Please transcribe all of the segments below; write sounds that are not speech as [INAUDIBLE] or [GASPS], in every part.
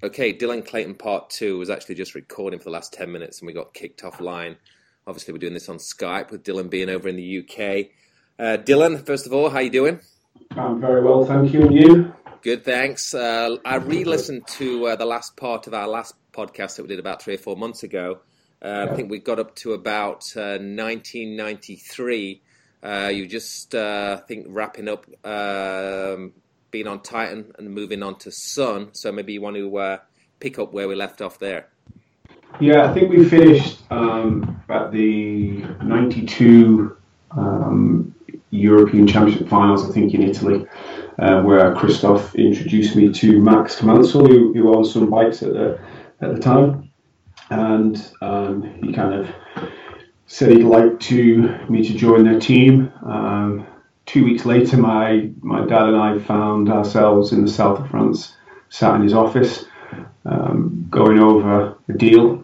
Okay, Dylan Clayton Part 2 was actually just recording for the last 10 minutes and we got kicked offline. Obviously, we're doing this on Skype with Dylan being over in the UK. Uh, Dylan, first of all, how are you doing? I'm very well, thank you. And you? Good, thanks. Uh, I re-listened to uh, the last part of our last podcast that we did about three or four months ago. Uh, yeah. I think we got up to about 1993. Uh, uh, you just, uh, I think, wrapping up um, being on Titan and moving on to Sunn. So maybe you want to pick up where we left off there. Yeah, I think we finished um, at the 92 um, European Championship finals, I think, in Italy, uh, where Christoph introduced me to Max Kamansel, who, who owned some bikes at the, at the time. And um, he kind of said he'd like to me to join their team. Um, two weeks later, my, my dad and I found ourselves in the south of France, sat in his office, um, going over a deal,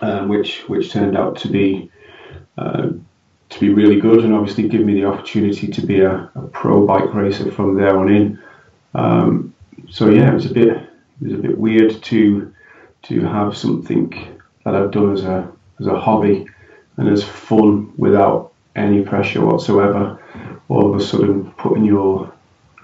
uh, which which turned out to be uh, to be really good, and obviously give me the opportunity to be a, a pro bike racer from there on in. Um, so yeah, it was a bit it was a bit weird to to have something that I've done as a as a hobby and as fun without any pressure whatsoever. All of a sudden, putting your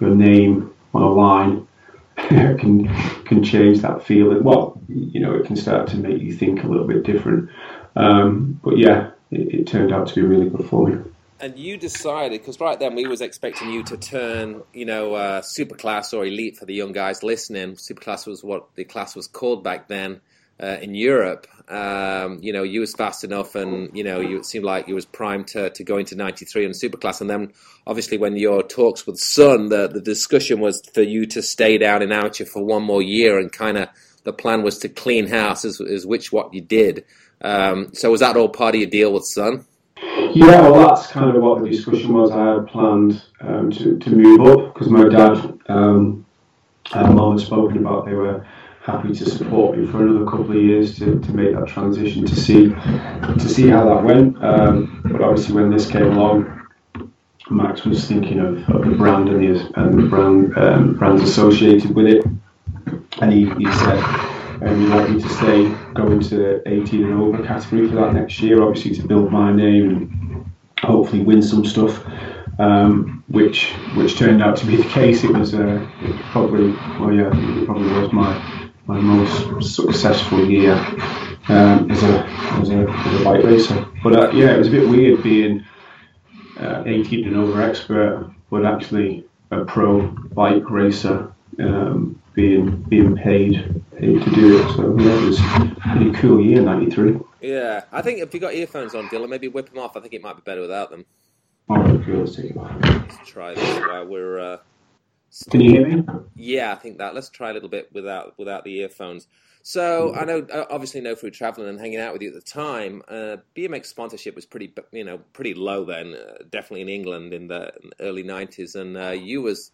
your name on a line [LAUGHS] can can change that feeling. Well, you know, it can start to make you think a little bit different. Um, but yeah, it, it, turned out to be really good for me. And you decided because right then we was expecting you to turn, you know, uh, superclass or elite for the young guys listening. Superclass was what the class was called back then uh, in Europe. Um, you know, you was fast enough, and you know, you it seemed like you was primed to, to go into '93 in Superclass. And then, obviously, when your talks with Sunn, the the discussion was for you to stay down in amateur for one more year, and kind of the plan was to clean house, is, is which what you did. Um, so was that all part of your deal with Sunn? Yeah, well, that's kind of what the discussion was. I had planned um, to, to move up because my dad um, and mum had spoken about they were happy to support me for another couple of years to, to make that transition to see to see how that went. Um, but obviously, when this came along, Max was thinking of, of the brand and the, and the brand um, brands associated with it, and he, he said and we want me to stay going to 18 and over category for that next year, obviously to build my name and hopefully win some stuff. Um, which which turned out to be the [LAUGHS] case. It was uh, probably well yeah it probably was my my most successful year um, as a as a as a bike racer. But uh, yeah, it was a bit weird being uh, 18 and over expert, but actually a pro bike racer um, being being paid paid to do it. So yeah, it was a pretty cool year, '93. Yeah, I think if you got earphones on, Dylan, maybe whip them off. I think it might be better without them. All right, okay, let's take off. Let's try this while we're. Uh, Can you hear me? Yeah, I think that. Let's try a little bit without without the earphones. So I know, obviously, no through traveling and hanging out with you at the time. Uh, BMX sponsorship was pretty, you know, pretty low then. Uh, definitely in England in the early '90s, and uh, you was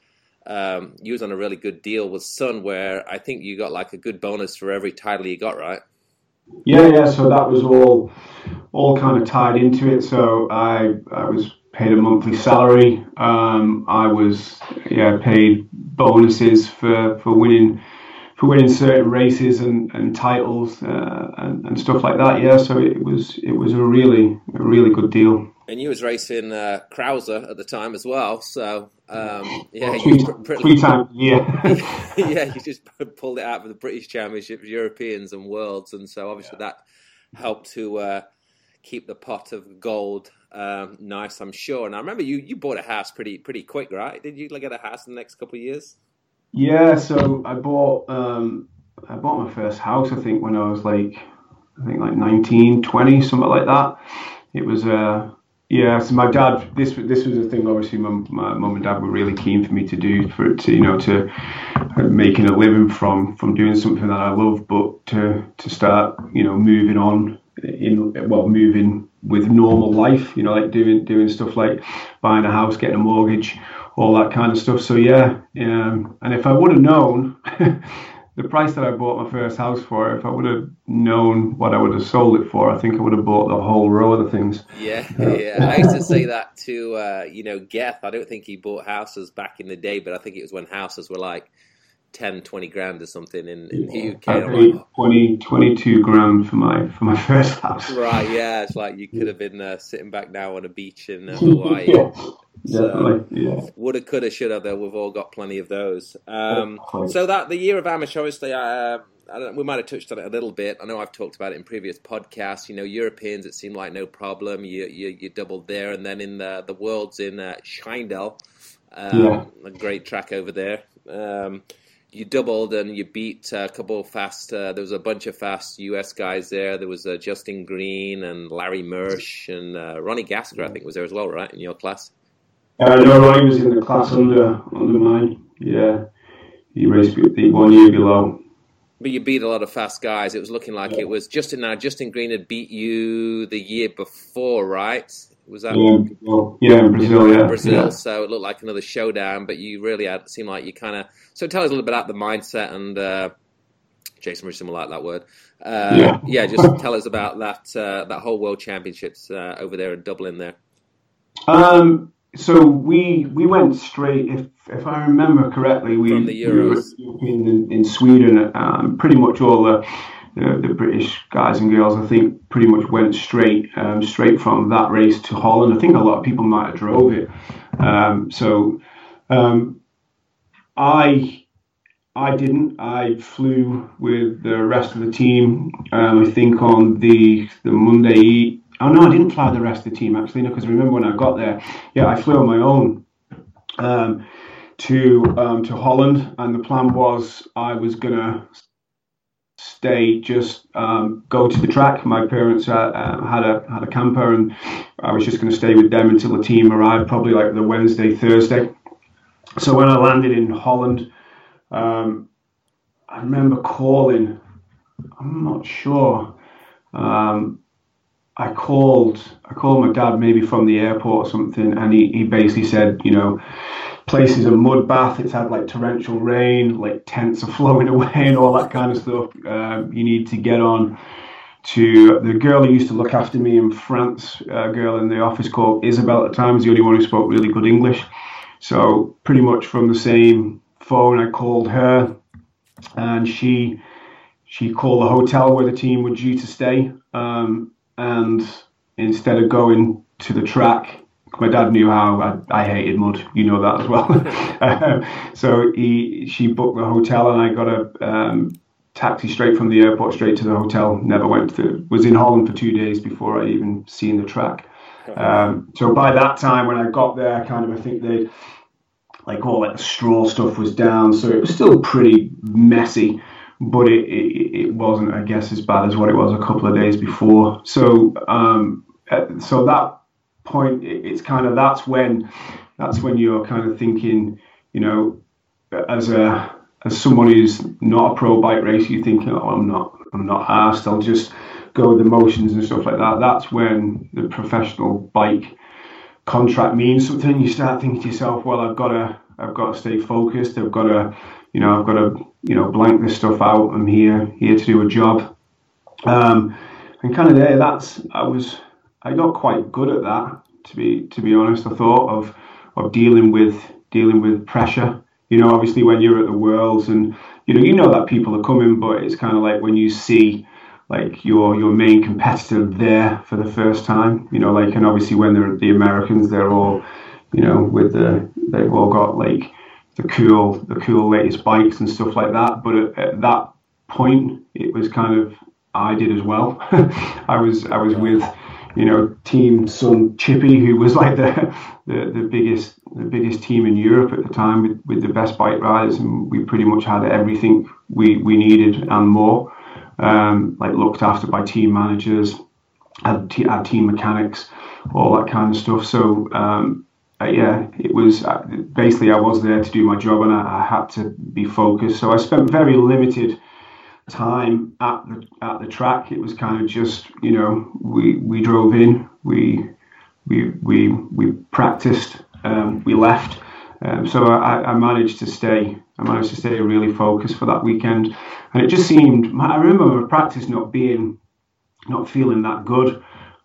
um, you was on a really good deal with Sunn, where I think you got like a good bonus for every title you got, right? Yeah, yeah. So that was all all kind of tied into it. So I I was paid a monthly salary. Um, I was yeah paid bonuses for for winning for winning certain races and, and titles uh, and, and stuff like that. Yeah, so it was it was a really a really good deal and you was racing uh, Krauser at the time as well. So um, yeah, three, pretty, three times, yeah, [LAUGHS] [LAUGHS] yeah, you just [LAUGHS] pulled it out for the British Championships, Europeans, and Worlds, and so obviously yeah. that helped to uh, keep the pot of gold um, nice, I'm sure. And I remember you you bought a house pretty pretty quick, right? Did you like get a house in the next couple of years? Yeah, so I bought um, I bought my first house. I think when I was like I think like 19, 20, something like that. It was uh, yeah, so my dad, this this was a thing. Obviously, my, my mum and dad were really keen for me to do, for it to you know to uh, making a living from from doing something that I love, but to to start you know moving on in well moving with normal life, you know, like doing doing stuff like buying a house, getting a mortgage, all that kind of stuff. So yeah, yeah. And if I would have known [LAUGHS] the price that I bought my first house for, if I would have known what I would have sold it for, I think I would have bought the whole row of the things. Yeah, yeah. I used to say that to uh, you know Geth. I don't think he bought houses back in the day, but I think it was when houses were like 10, 20 grand or something in, in the UK. I paid like, 20, 22 grand for my for my [LAUGHS] first house. Right, yeah, it's like you could have been uh, sitting back now on a beach in uh, [LAUGHS] Hawaii. yeah, so, yeah. Woulda, coulda, shoulda. Though we've all got plenty of those. Um, so that the year of Amish, obviously, uh, we might have touched on it a little bit. I know I've talked about it in previous podcasts. You know, Europeans, it seemed like no problem. You you, you doubled there, and then in the the worlds in uh, Schijndel, um, yeah. a great track over there. Um, you doubled and you beat a couple of fast. Uh, there was a bunch of fast US guys there. There was uh, Justin Green and Larry Mersch and uh, Ronnie Gasker, I think, was there as well, right, in your class? Uh, no, Ronnie was in the class under under mine. Yeah, he raced one year below. But you beat a lot of fast guys. It was looking like yeah. it was Justin. Now Justin Green had beat you the year before, right? Was that yeah, yeah in Brazil? Yeah, Brazil. Yeah. So it looked like another showdown, but you really had seemed like you kind of. So tell us a little bit about the mindset and uh, Jason Richardson will like that word. Uh, yeah. yeah, just tell us about that uh, that whole World Championships uh, over there in Dublin. There. Um. So we we went straight. If if I remember correctly, we from the Euros we in, in Sweden. Um, pretty much all the the, British guys and girls, I think, pretty much went straight um, straight from that race to Holland. I think a lot of people might have drove it. Um, so um, I I didn't. I flew with the rest of the team. Um, I think on the the Monday. Oh no, I didn't fly the rest of the team actually. No, because I remember when I got there. Yeah, I flew on my own um, to um, to Holland, and the plan was I was gonna stay, just um, go to the track. My parents uh, uh, had a had a camper, and I was just going to stay with them until the team arrived, probably like the Wednesday, Thursday. So when I landed in Holland, um, I remember calling. I'm not sure. Um, I called. I called my dad maybe from the airport or something, and he, he basically said, you know place is a mud bath. It's had like torrential rain, like tents are [LAUGHS] flowing away and all that kind of stuff. Um, you need to get on to the girl who used to look after me in France, a girl in the office called Isabel at the time, was the only one who spoke really good English. So pretty much from the same phone, I called her, and she she called the hotel where the team were due to stay. Um, and instead of going to the track, my dad knew how I, I, hated mud. You know that as well. [LAUGHS] um, so he she booked the hotel, and I got a um, taxi straight from the airport straight to the hotel. Never went to was in Holland for two days before I even seen the track. Um, so by that time, when I got there, kind of I think they like all like the straw stuff was down, so it was still pretty messy. But it, it, it wasn't, I guess, as bad as what it was a couple of days before. So, um, so that point, it's kind of that's when that's when you're kind of thinking, you know, as a as someone who's not a pro bike racer, you think, oh, I'm not, I'm not asked. I'll just go with the motions and stuff like that. That's when the professional bike contract means something. You start thinking to yourself, well, I've got to, I've got to stay focused. I've got to, you know, I've got to, you know, blank this stuff out. I'm here, here to do a job. Um, and kind of there, that's I was I got quite good at that. To be to be honest, I thought of of dealing with dealing with pressure. You know, obviously when you're at the Worlds and you know you know that people are coming, but it's kind of like when you see like your your main competitor there for the first time. You know, like and obviously when they're the Americans, they're all you know with the they've all got like the cool the cool latest bikes and stuff like that. But at, at that point, it was kind of I did as well. [LAUGHS] I was I was with you know, team Sunn Chipie, who was like the, the, the biggest the biggest team in Europe at the time with, with the best bike riders, and we pretty much had everything we, we needed and more. Um, like looked after by team managers, had, t- team mechanics, all that kind of stuff. So um, uh, yeah, it was uh, basically I was there to do my job, and I, I had to be focused. So I spent very limited time at the at the track. It was kind of just you know we we drove in, we we we we practiced, um, we left. Um, so I, I managed to stay. I managed to stay really focused for that weekend, and it just seemed. I remember practice not being, not feeling that good,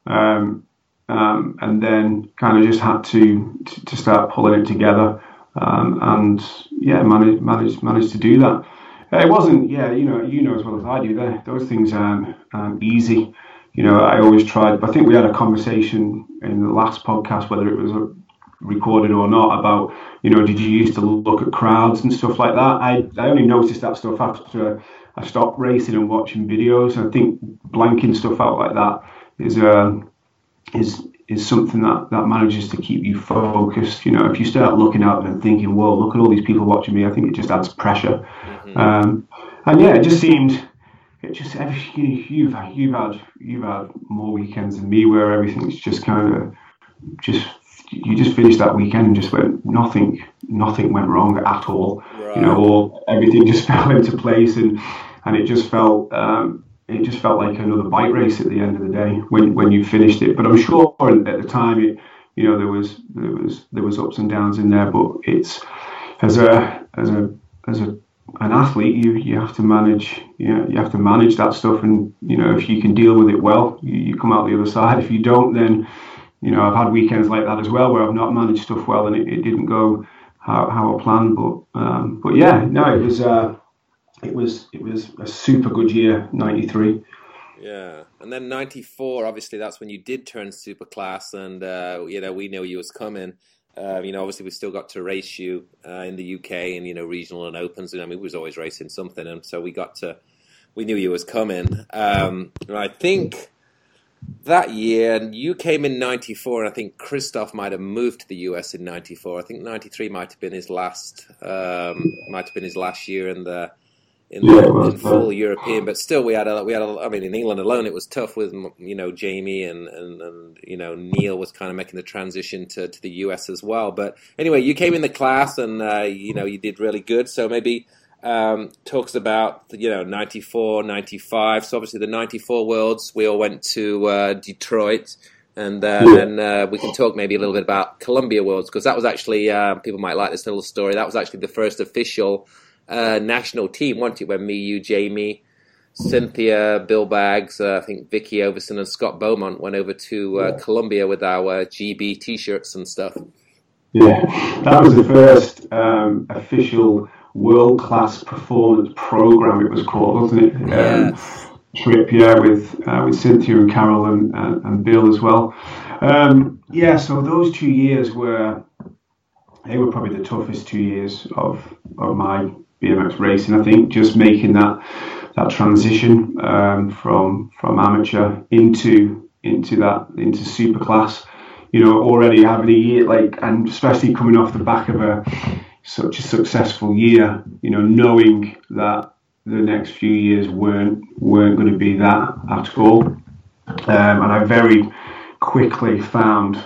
um, um, and then kind of just had to, to, to start pulling it together um, and yeah, managed managed managed to do that. It wasn't, yeah, you know, you know as well as I do. Those things aren't, aren't easy. You know, I always tried. I think we had a conversation in the last podcast, whether it was recorded or not, about you know, did you used to look at crowds and stuff like that? I I only noticed that stuff after I stopped racing and watching videos. I think blanking stuff out like that is um, is is something that, that manages to keep you focused. You know, if you start looking out and thinking, "Whoa, look at all these people watching me," I think it just adds pressure. Mm-hmm. Um, and yeah, it just seemed it just every, you've you've had you've had more weekends than me where everything's just kind of just you just finished that weekend and just went nothing nothing went wrong at all. Right. You know, all everything just [LAUGHS] fell into place and and it just felt. Um, it just felt like another bike race at the end of the day when when you finished it. But I'm sure at the time, it, you know, there was there was there was ups and downs in there. But it's as a as a as a an athlete, you you have to manage you know, you have to manage that stuff, and you know if you can deal with it well, you, you come out the other side. If you don't, then you know I've had weekends like that as well where I've not managed stuff well and it, it didn't go how, how I planned. But um, but yeah, no, it was. Uh, it was it was a super good year, '93. Yeah, and then '94. Obviously, that's when you did turn super class, and uh, you know we knew you was coming. Uh, you know, obviously, we still got to race you uh, in the UK and you know regional and opens. And I mean, we was always racing something, and so we got to. We knew you was coming. Um, and I think that year, you came in '94, and I think Christoph might have moved to the US in '94. I think '93 might have been his last. Um, might have been his last year in the in, yeah, in full European, but still we had a we had a, I mean in England alone it was tough with you know Jamie and, and, and you know Neil was kind of making the transition to, to the US as well. But anyway, you came in the class and uh, you know you did really good. So maybe um, talks about you know 94, 95. So obviously the 94 Worlds we all went to uh, Detroit. And uh, then uh, we can talk maybe a little bit about Colombia Worlds because that was actually uh, people might like this little story. That was actually the first official uh, national team, wasn't it? When me, you, Jamie, Cynthia, Bill Baggs, uh, I think Vicky Overson, and Scott Beaumont went over to uh, yeah. Colombia with our GB T-shirts and stuff. Yeah, that was the first um, official world class performance program. It was called, wasn't it? Um, trip, yeah, with uh, with Cynthia and Carol and, and, and Bill as well. Um, yeah, so those two years were they were probably the toughest two years of of my BMX racing. I think just making that that transition um, from from amateur into into that into super class. You know, already having a year like, and especially coming off the back of a such a successful year. You know, knowing that the next few years weren't weren't going to be that at all. Um, and I very quickly found,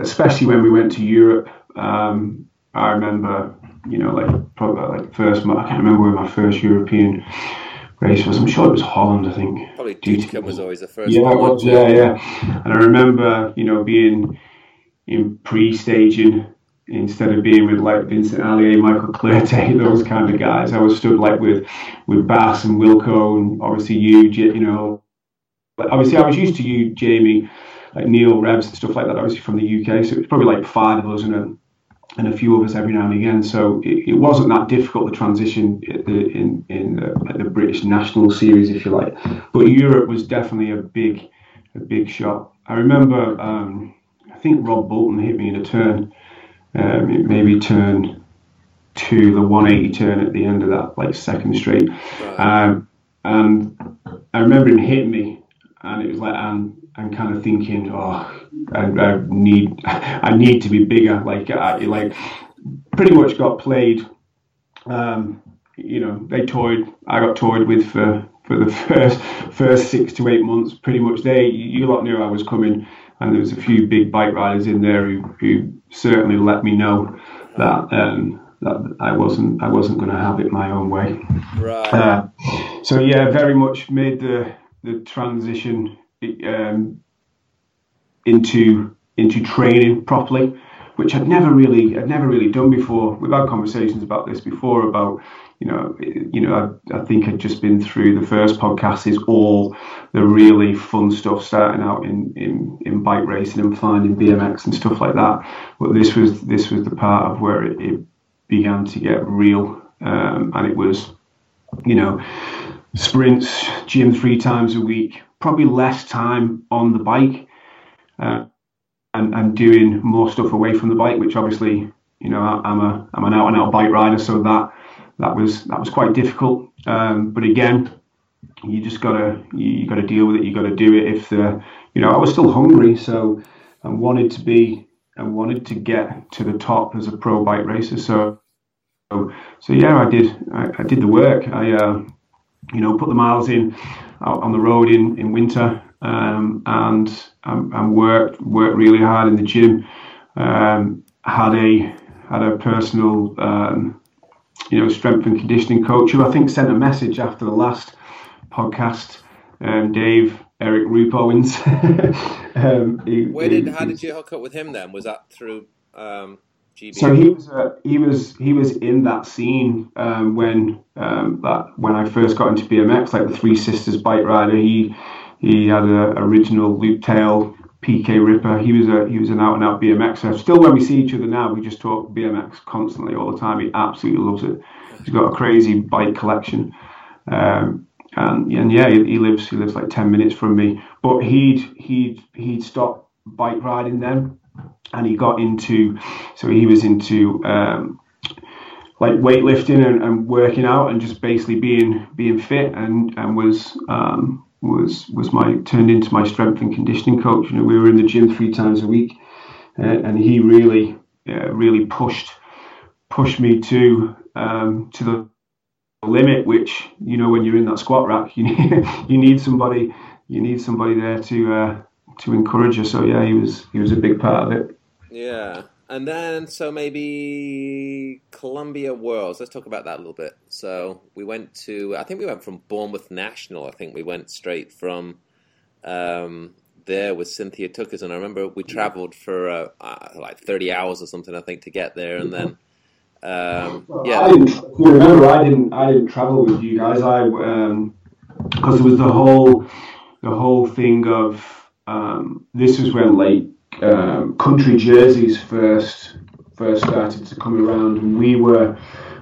especially when we went to Europe, um, I remember you know, like probably like first. I can't remember where my first European race was. I'm sure it was Holland. I think. Probably Dutica was always the first. Yeah, it was. Yeah, yeah. And I remember, you know, being in pre-staging instead of being with like Vincent Allier, Michael Clertet, [LAUGHS] those kind of guys. I was stood like with with Bass and Wilco, and obviously you, you know. Obviously, I was used to you, Jamie, like Neil Rebs and stuff like that. Obviously from the UK, so it was probably like five of us and a and a few of us every now and again. So it, it wasn't that difficult the transition in in the, the, British national series, if you like. But Europe was definitely a big a big shot. I remember um, I think Rob Bolton hit me in a turn, um, maybe turn to the 180 turn at the end of that like second straight, um, and I remember him hitting me, and it was like and and kind of thinking, oh I, I need I need to be bigger. Like I, like pretty much got played. Um, you know, they toyed. I got toyed with for for the [LAUGHS] first first six to eight months. Pretty much, they you lot knew I was coming, and there was a few big bike riders in there who, who certainly let me know that um, that I wasn't I wasn't going to have it my own way. Right. Uh, so yeah, very much made the the transition. Um, into into training properly, which I'd never really I'd never really done before. We've had conversations about this before about you know you know I, I think I'd just been through the first podcast is all the really fun stuff starting out in, in, in bike racing and finding BMX and stuff like that. But this was this was the part of where it, it began to get real, um, and it was, you know, sprints, gym three times a week, probably less time on the bike, uh, and and doing more stuff away from the bike, which obviously, you know, I'm a I'm an out and out bike rider, so that that was that was quite difficult. Um, but again, you just gotta you gotta deal with it. You gotta do it. If the you know I was still hungry, so I wanted to be I wanted to get to the top as a pro bike racer. So so, so yeah, I did I, I did the work. I uh, you know put the miles in out on the road in in winter um, and um, and worked worked really hard in the gym. Um, had a had a personal um, you know strength and conditioning coach who I think sent a message after the last podcast. Um, Dave Eric Roop Owens. [LAUGHS] um, he, Where did he, how did you hook up with him then? Was that through um, GB? So he was uh, he was he was in that scene um, when um, that when I first got into BMX, like the Three Sisters bike rider. He he had an original loop tail PK Ripper. He was a he was an out and out BMXer. Still, when we see each other now, we just talk BMX constantly all the time. He absolutely loves it. He's got a crazy bike collection. Um, and, and yeah, he, he, lives he lives like ten minutes from me. But he'd he'd he'd stopped bike riding then, and he got into so he was into um, like weightlifting and, and working out and just basically being being fit and and was um, was was my turned into my strength and conditioning coach. You know, we were in the gym three times a week, uh, and he really uh, really pushed pushed me to um, to the limit, which you know when you're in that squat rack, you [LAUGHS] need you need somebody you need somebody there to uh, to encourage you. So yeah, he was he was a big part of it. Yeah, and then so maybe Colombia Worlds. Let's talk about that a little bit. So we went to I think we went from Bournemouth National. I think we went straight from. Um, there with Cynthia Tuckers, and I remember we travelled for uh, uh, like 30 hours or something, I think, to get there, and then um, yeah. I didn't, remember, I didn't, I didn't travel with you guys. I, um, because it was the whole, the whole thing of, um, this was when like um, country jerseys first, first started to come around, and we were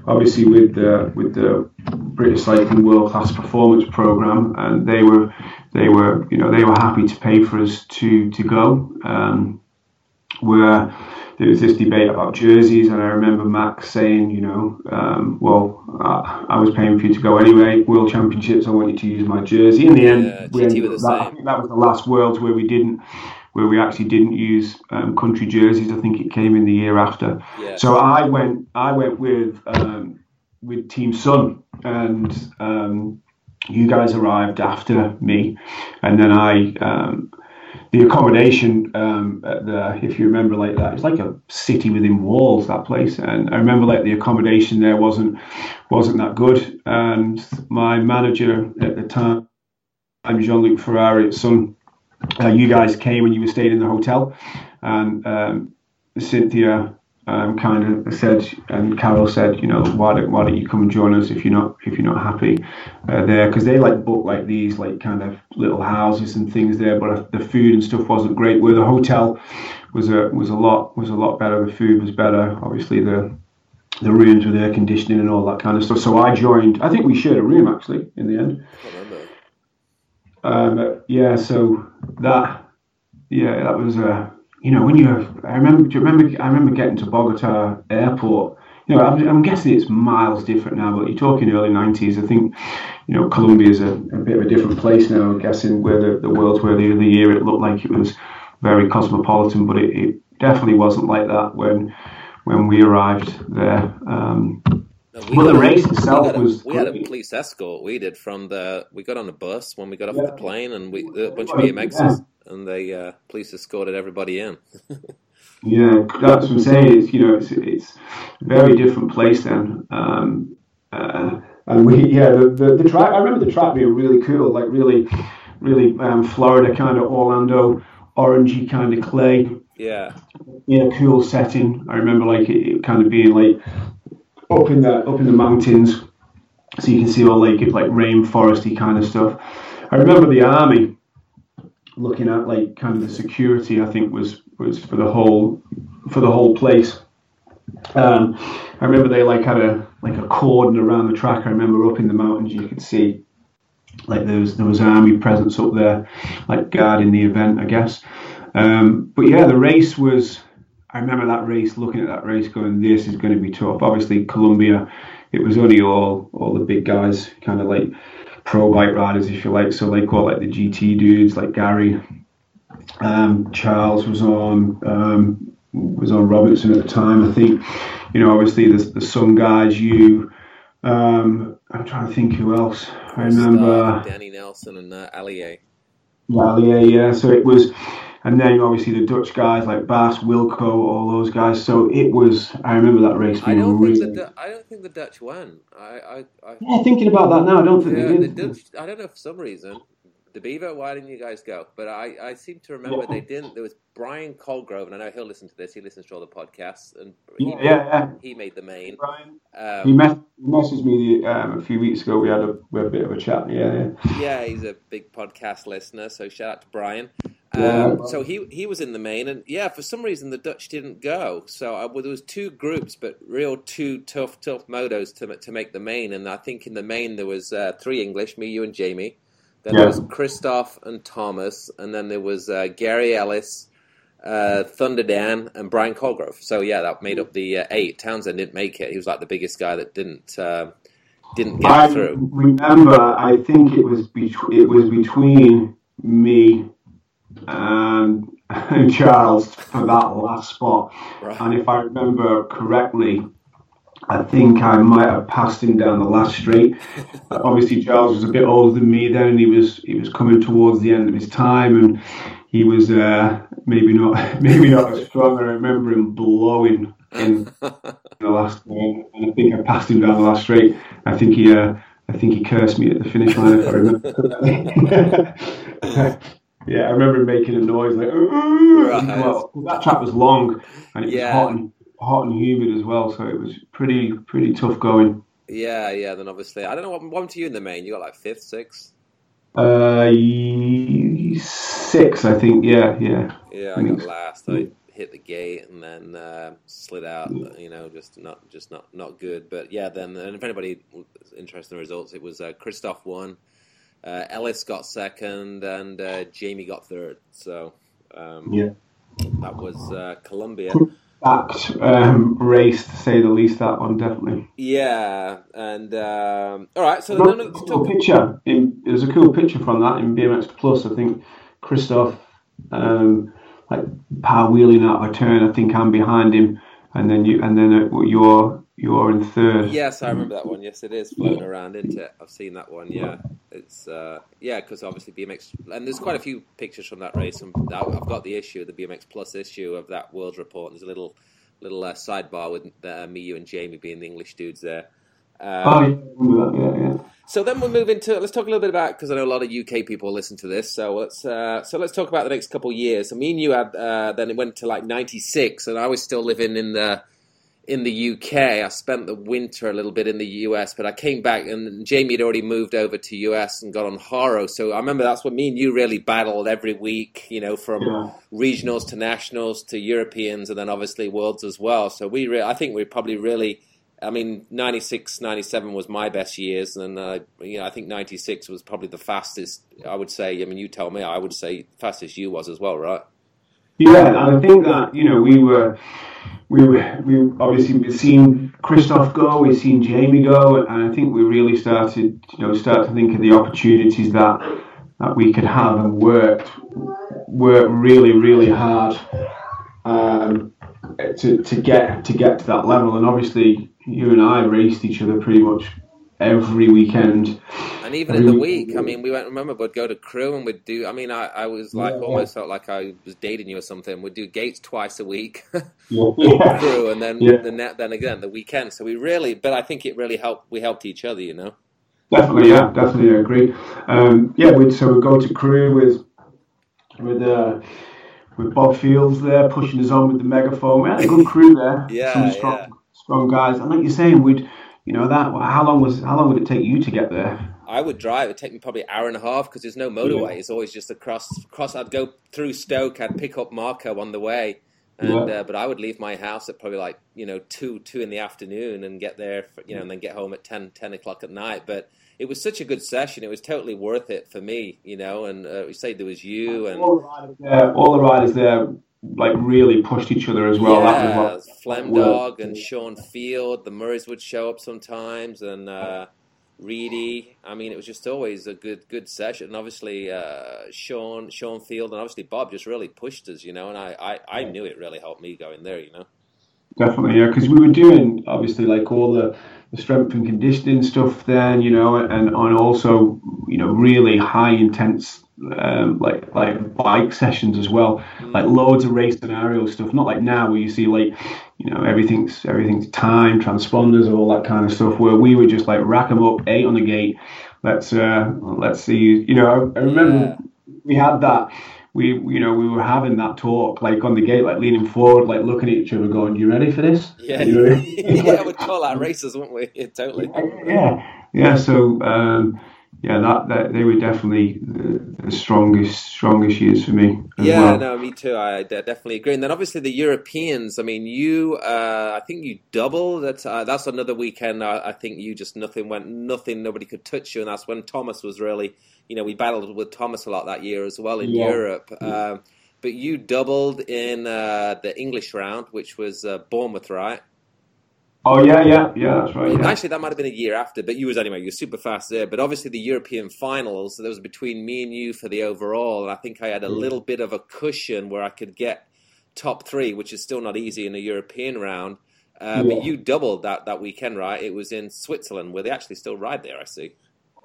obviously with the with the British Cycling World Class Performance Program, and they were, they were, you know, they were happy to pay for us to to go. Um, where there was this debate about jerseys, and I remember Max saying, you know, um, well, uh, I was paying for you to go anyway. World Championships, I want you to use my jersey. In the end, yeah, we ended, that, I think that was the last Worlds where we didn't, where we actually didn't use um, country jerseys. I think it came in the year after. Yeah. So I went, I went with um, with Team Sunn, and um, you guys arrived after me, and then I um, the accommodation um, the if you remember like that it's like a city within walls that place. And I remember like the accommodation there wasn't wasn't that good. And my manager at the time I'm Jean-Luc Ferrari Sun uh, you guys came and you were staying in the hotel. And um, Cynthia um, kind of said, and Carol said, you know, why don't why don't you come and join us if you're not if you're not happy uh, there? Because they like book like these like kind of little houses and things there, but the food and stuff wasn't great. Where the hotel was a was a lot was a lot better. The food was better. Obviously the the rooms with air conditioning and all that kind of stuff. So I joined. I think we shared a room actually in the end. Um, yeah, so that yeah that was a uh, you know, when you I remember, do you remember, I remember getting to Bogota airport. You know, I'm, I'm guessing it's miles different now, but you're talking early 90s. I think, you know, Colombia is a, a bit of a different place now. I'm guessing where the, the world's where the other year it looked like it was very cosmopolitan, but it, it definitely wasn't like that when when we arrived there. Um, no, we well, the race itself we a, was. We had a police escort. We did from the. We got on the bus when we got off yeah. the plane, and we a bunch of BMXers. Yeah and the uh, police escorted everybody in. [LAUGHS] yeah, that's what I'm saying. It's, you know, it's, it's a very different place then. Um, uh, and we, yeah, the, the, the, track, I remember the track being really cool, like really, really um, Florida kind of Orlando, orangey kind of clay. Yeah. In a cool setting. I remember like it, it kind of being like up in the up in the mountains, so you can see all like like rainforesty kind of stuff. I remember the army looking at like kind of the security, I think was was for the whole for the whole place. Um, I remember they like had a like a cordon around the track. I remember up in the mountains you could see like there was there was army presence up there, like guarding the event, I guess. Um, but yeah, the race was. I remember that race, looking at that race, going, "This is going to be tough." Obviously, Colombia, it was only all all the big guys, kind of like pro bike riders, if you like. So like all like the GT dudes, like Gary, um, Charles was on, um, was on Robertson at the time. I think, you know, obviously there's, there's some guys. You, um, I'm trying to think who else. I remember Danny Nelson and uh, Allier. Allier, yeah. So it was, and then you obviously the Dutch guys like Bass, Wilco, all those guys. So it was. I remember that race. I don't really, think the I don't think the Dutch won. I I, I yeah, thinking about that now, I don't think yeah, they the. Dutch. I don't know for some reason. The Beaver, why didn't you guys go? But I, I seem to remember they didn't. There was Brian Colgrove, and I know he'll listen to this. He listens to all the podcasts, and he, yeah, yeah, yeah. he made the main. Brian, Um, he, mess- messaged me um, a few weeks ago. We had a we had a bit of a chat. Yeah, yeah. Yeah, he's a big podcast listener, so shout out to Brian. Yeah. Um, so he he was in the main, and yeah, for some reason the Dutch didn't go. So uh, well, there was two groups, but real two tough tough motos to to make the main. And I think in the main there was uh, three English, me, you, and Jamie. Then there was Christoph and Thomas, and then there was uh, Gary Ellis, uh, Thunder Dan, and Brian Colgrove. So yeah, that made up the uh, eight. Townsend didn't make it. He was like the biggest guy that didn't uh, didn't get I through. remember. I think it was between it was between me and, [LAUGHS] and Charles for that last spot. Right. And if I remember correctly, I think I might have passed him down the last straight. [LAUGHS] Uh, Obviously, Charles was a bit older than me then, and he was he was coming towards the end of his time, and he was uh, maybe not [LAUGHS] maybe not as strong. I remember him blowing in the last one, and I think I passed him down the last straight. I think he, uh, I think he cursed me at the finish line. If I remember. Yeah, I remember making a noise like. Right. Well, that track was long, and it was hot and hot and humid as well, so it was pretty pretty tough going. Yeah, yeah. Then obviously, I don't know what what to you in the main. You got like fifth, sixth. Uh, six, I think. Yeah, yeah. Yeah, I got last. I hit the gate and then uh, slid out. You know, just not just not not good. But yeah, then and if anybody was interested in the results, it was uh, Christoph won, uh, Ellis got second, and uh, Jamie got third. So um, Yeah. that was uh, Colombia. Backed um, race to say the least. That one definitely. Yeah, and um, all right. So There's a cool picture. In, there's a cool picture from that in BMX Plus. I think Christoph, um, like power wheeling out of a turn. I think I'm behind him, and then you, and then uh, you're you're in third. Yes, I remember that one. Yes, it is floating around, isn't it? I've seen that one. Yeah, it's uh, yeah, because obviously BMX, and there's quite a few pictures from that race. And I've got the issue, the BMX Plus issue of that World Report. There's a little little uh, sidebar with uh, me, you, and Jamie being the English dudes there. Oh, Um, yeah, remember that, yeah, yeah. so then we'll move into let's talk a little bit about because I know a lot of UK people listen to this. So let's uh, so let's talk about the next couple of years. So me and you had uh, then it went to like '96, and I was still living in the in the UK. I spent the winter a little bit in the US, but I came back and Jamie had already moved over to US and got on Haro. So I remember that's what me and you really battled every week. You know, from Yeah. regionals to nationals to Europeans, and then obviously worlds as well. So we, re- I think we probably really. I mean, 96, 97 was my best years, and uh, you know, I think ninety six was probably the fastest. I would say. I mean, you tell me. I would say fastest you was as well, right? Yeah, I think that you know we were we we obviously we've seen Christoph go, we've seen Jamie go, and I think we really started you know start to think of the opportunities that that we could have and worked worked really really hard um, to to get to get to that level. And obviously you and I raced each other pretty much every weekend. And even in the week, I mean, we went. Remember, we'd go to Crewe and we'd do. I mean, I, I was like Yeah. almost felt like I was dating you or something. We'd do gates twice a week, [LAUGHS] Yeah. Crewe, and then Yeah. the net, then again the weekend. So we really, but I think it really helped. We helped each other, you know. Definitely, yeah, definitely I agree. Um, yeah, we'd, so we go to Crewe with with uh, with Bob Fields there pushing us on with the megaphone. We had a good crew there. [LAUGHS] Yeah, some strong, yeah. strong guys. And like you're saying, we'd you know that how long was how long would it take you to get there? I would drive. It'd take me probably an hour and a half because there's no motorway. It's always just across. Cross. I'd go through Stoke. I'd pick up Marco on the way, And yeah. uh, but I would leave my house at probably like you know two two in the afternoon and get there for, you know and then get home at 10, 10 o'clock at night. But it was such a good session; it was totally worth it for me, you know. And uh, we say there was you and all the riders there, all the riders there like really pushed each other as well. Yeah, that was Flem Dog and Sean Field. The Murrays would show up sometimes, and uh, Reedy. I mean, it was just always a good good session. And obviously, uh, Sean Sean Field and obviously Bob just really pushed us, you know. And I, I, I knew it really helped me going there, you know. Definitely, yeah, because we were doing obviously like all the, the strength and conditioning stuff then, you know, and and also you know really high intense um, like like bike sessions as well, mm. like loads of race scenario stuff. Not like now where you see like you know everything's everything's time transponders all that kind of stuff. Where we would just like rack them up, eight on the gate. Let's uh, let's see. You know, I, I remember yeah. we had that. We you know we were having that talk like on the gate, like leaning forward, like looking at each other, going, "You ready for this?" Yeah, you know? [LAUGHS] yeah, we'd call that races, wouldn't we? [LAUGHS] Yeah, totally. Yeah, yeah. So. Um, yeah, that, that they were definitely the, the strongest strongest years for me. Yeah, well. no, me too. I definitely agree. And then obviously the Europeans. I mean, you, uh, I think you doubled. That uh, that's another weekend. I, I, think you just nothing went, nothing. Nobody could touch you, and that's when Thomas was really. You know, we battled with Thomas a lot that year as well in yeah. Europe. Um, but you doubled in uh, the English round, which was uh, Bournemouth, right? Oh yeah, yeah, yeah. That's right. Yeah. Actually, that might have been a year after, but you was anyway. You're super fast there. But obviously, the European finals. There was between me and you for the overall, and I think I had a mm. little bit of a cushion where I could get top three, which is still not easy in a European round. Uh, yeah. But you doubled that that weekend, right? It was in Switzerland, where they actually still ride there. I see.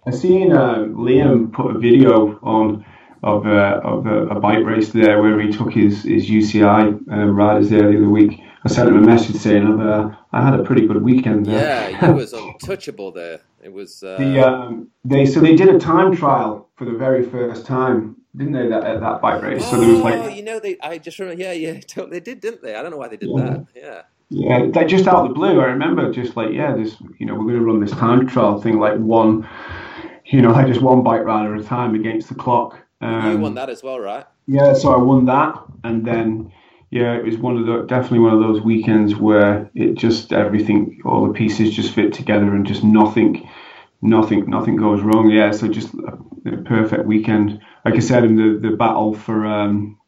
I seen uh, Liam put a video on of, uh, of a, a, bike race there where he took his his UCI uh, riders there the other week I sent him a message saying uh, I had a pretty good weekend. There. Yeah, he was untouchable there. It was uh... the um, they so they did a time trial for the very first time, didn't they? That at that bike race. Oh, so there was like, oh, you know, they I just remember. Yeah, yeah, [LAUGHS] they did, didn't they? I don't know why they did yeah. that. Yeah. Yeah, like just out of the blue, I remember just like, yeah, this, you know, we're going to run this time trial thing, like one, you know, like [LAUGHS] just one bike rider at a time against the clock. Um, you won that as well, right? Yeah, so I won that, and then yeah, it was one of the definitely one of those weekends where it just everything, all the pieces just fit together, and just nothing, nothing, nothing goes wrong. Yeah, so just a, a perfect weekend. Like I said, in the the battle for um,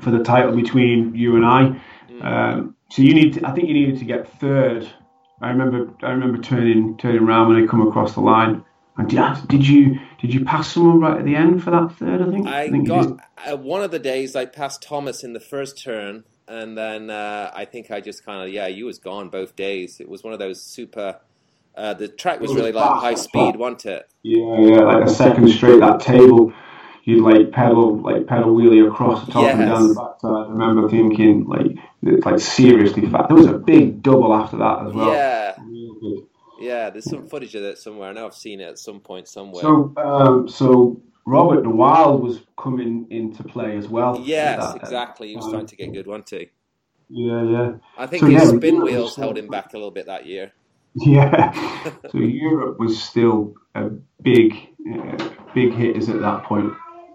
for the title between you and I. Mm. Um, so you need, to, I think you needed to get third. I remember, I remember turning turning around when I come across the line. And did, did you did you pass someone right at the end for that third? I think. I, I think got uh, one of the days I passed Thomas in the first turn, and then uh, I think I just kind of yeah, you was gone both days. It was one of those super. Uh, the track was, was really fast, like high speed, wasn't it? Yeah, yeah, like a second straight that table. You'd like pedal, like pedal wheelie across the top yes. and down the backside. I remember thinking, like, it's like seriously fast. There was a big double after that as well. Yeah, yeah, there's some footage of that somewhere. I know I've seen it at some point somewhere. So, um, so Robert de Wilde was coming into play as well. Yes, exactly. He was trying to get good, wasn't he? Yeah, yeah. I think so, his yeah, spin wheels held him back a little bit that year. [LAUGHS] Yeah. so Europe was still a big, uh, big hitters at that point.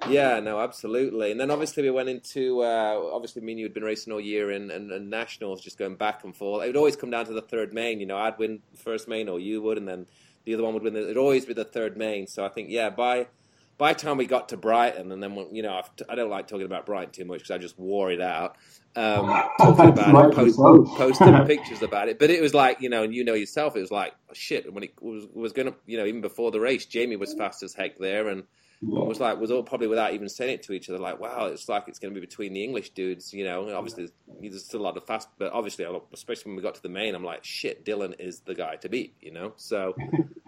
Yeah, no, absolutely. And then obviously we went into uh, obviously me and you had been racing all year in and, and, nationals, just going back and forth. It would always come down to the third main. You know, I'd win first main or you would, and then the other one would win. It'd always be the third main. So I think yeah, by by the time we got to Brighton, and then you know I don't like talking about Brighton too much because I just wore it out. Um, [LAUGHS] talking about it, post, posting [LAUGHS] pictures about it, but it was like you know, and you know yourself, it was like shit when it was was going to you know even before the race, Jamie was fast as heck there, and was like was all probably without even saying it to each other like wow it's like it's going to be between the english dudes you know? Obviously there's still a lot of fast but obviously especially when we got to the main i'm like shit dylan is the guy to beat you know? So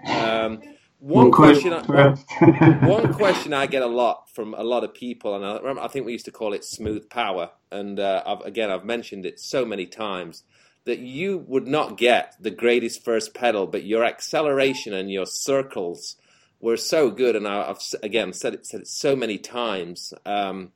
um, [LAUGHS] one question I, [LAUGHS] one question I get a lot from a lot of people and I, remember, I think we used to call it smooth power and uh, I've, again I've mentioned it so many times that you would not get the greatest first pedal but your acceleration and your circles were so good, and I, have again said it, said it so many times. Um,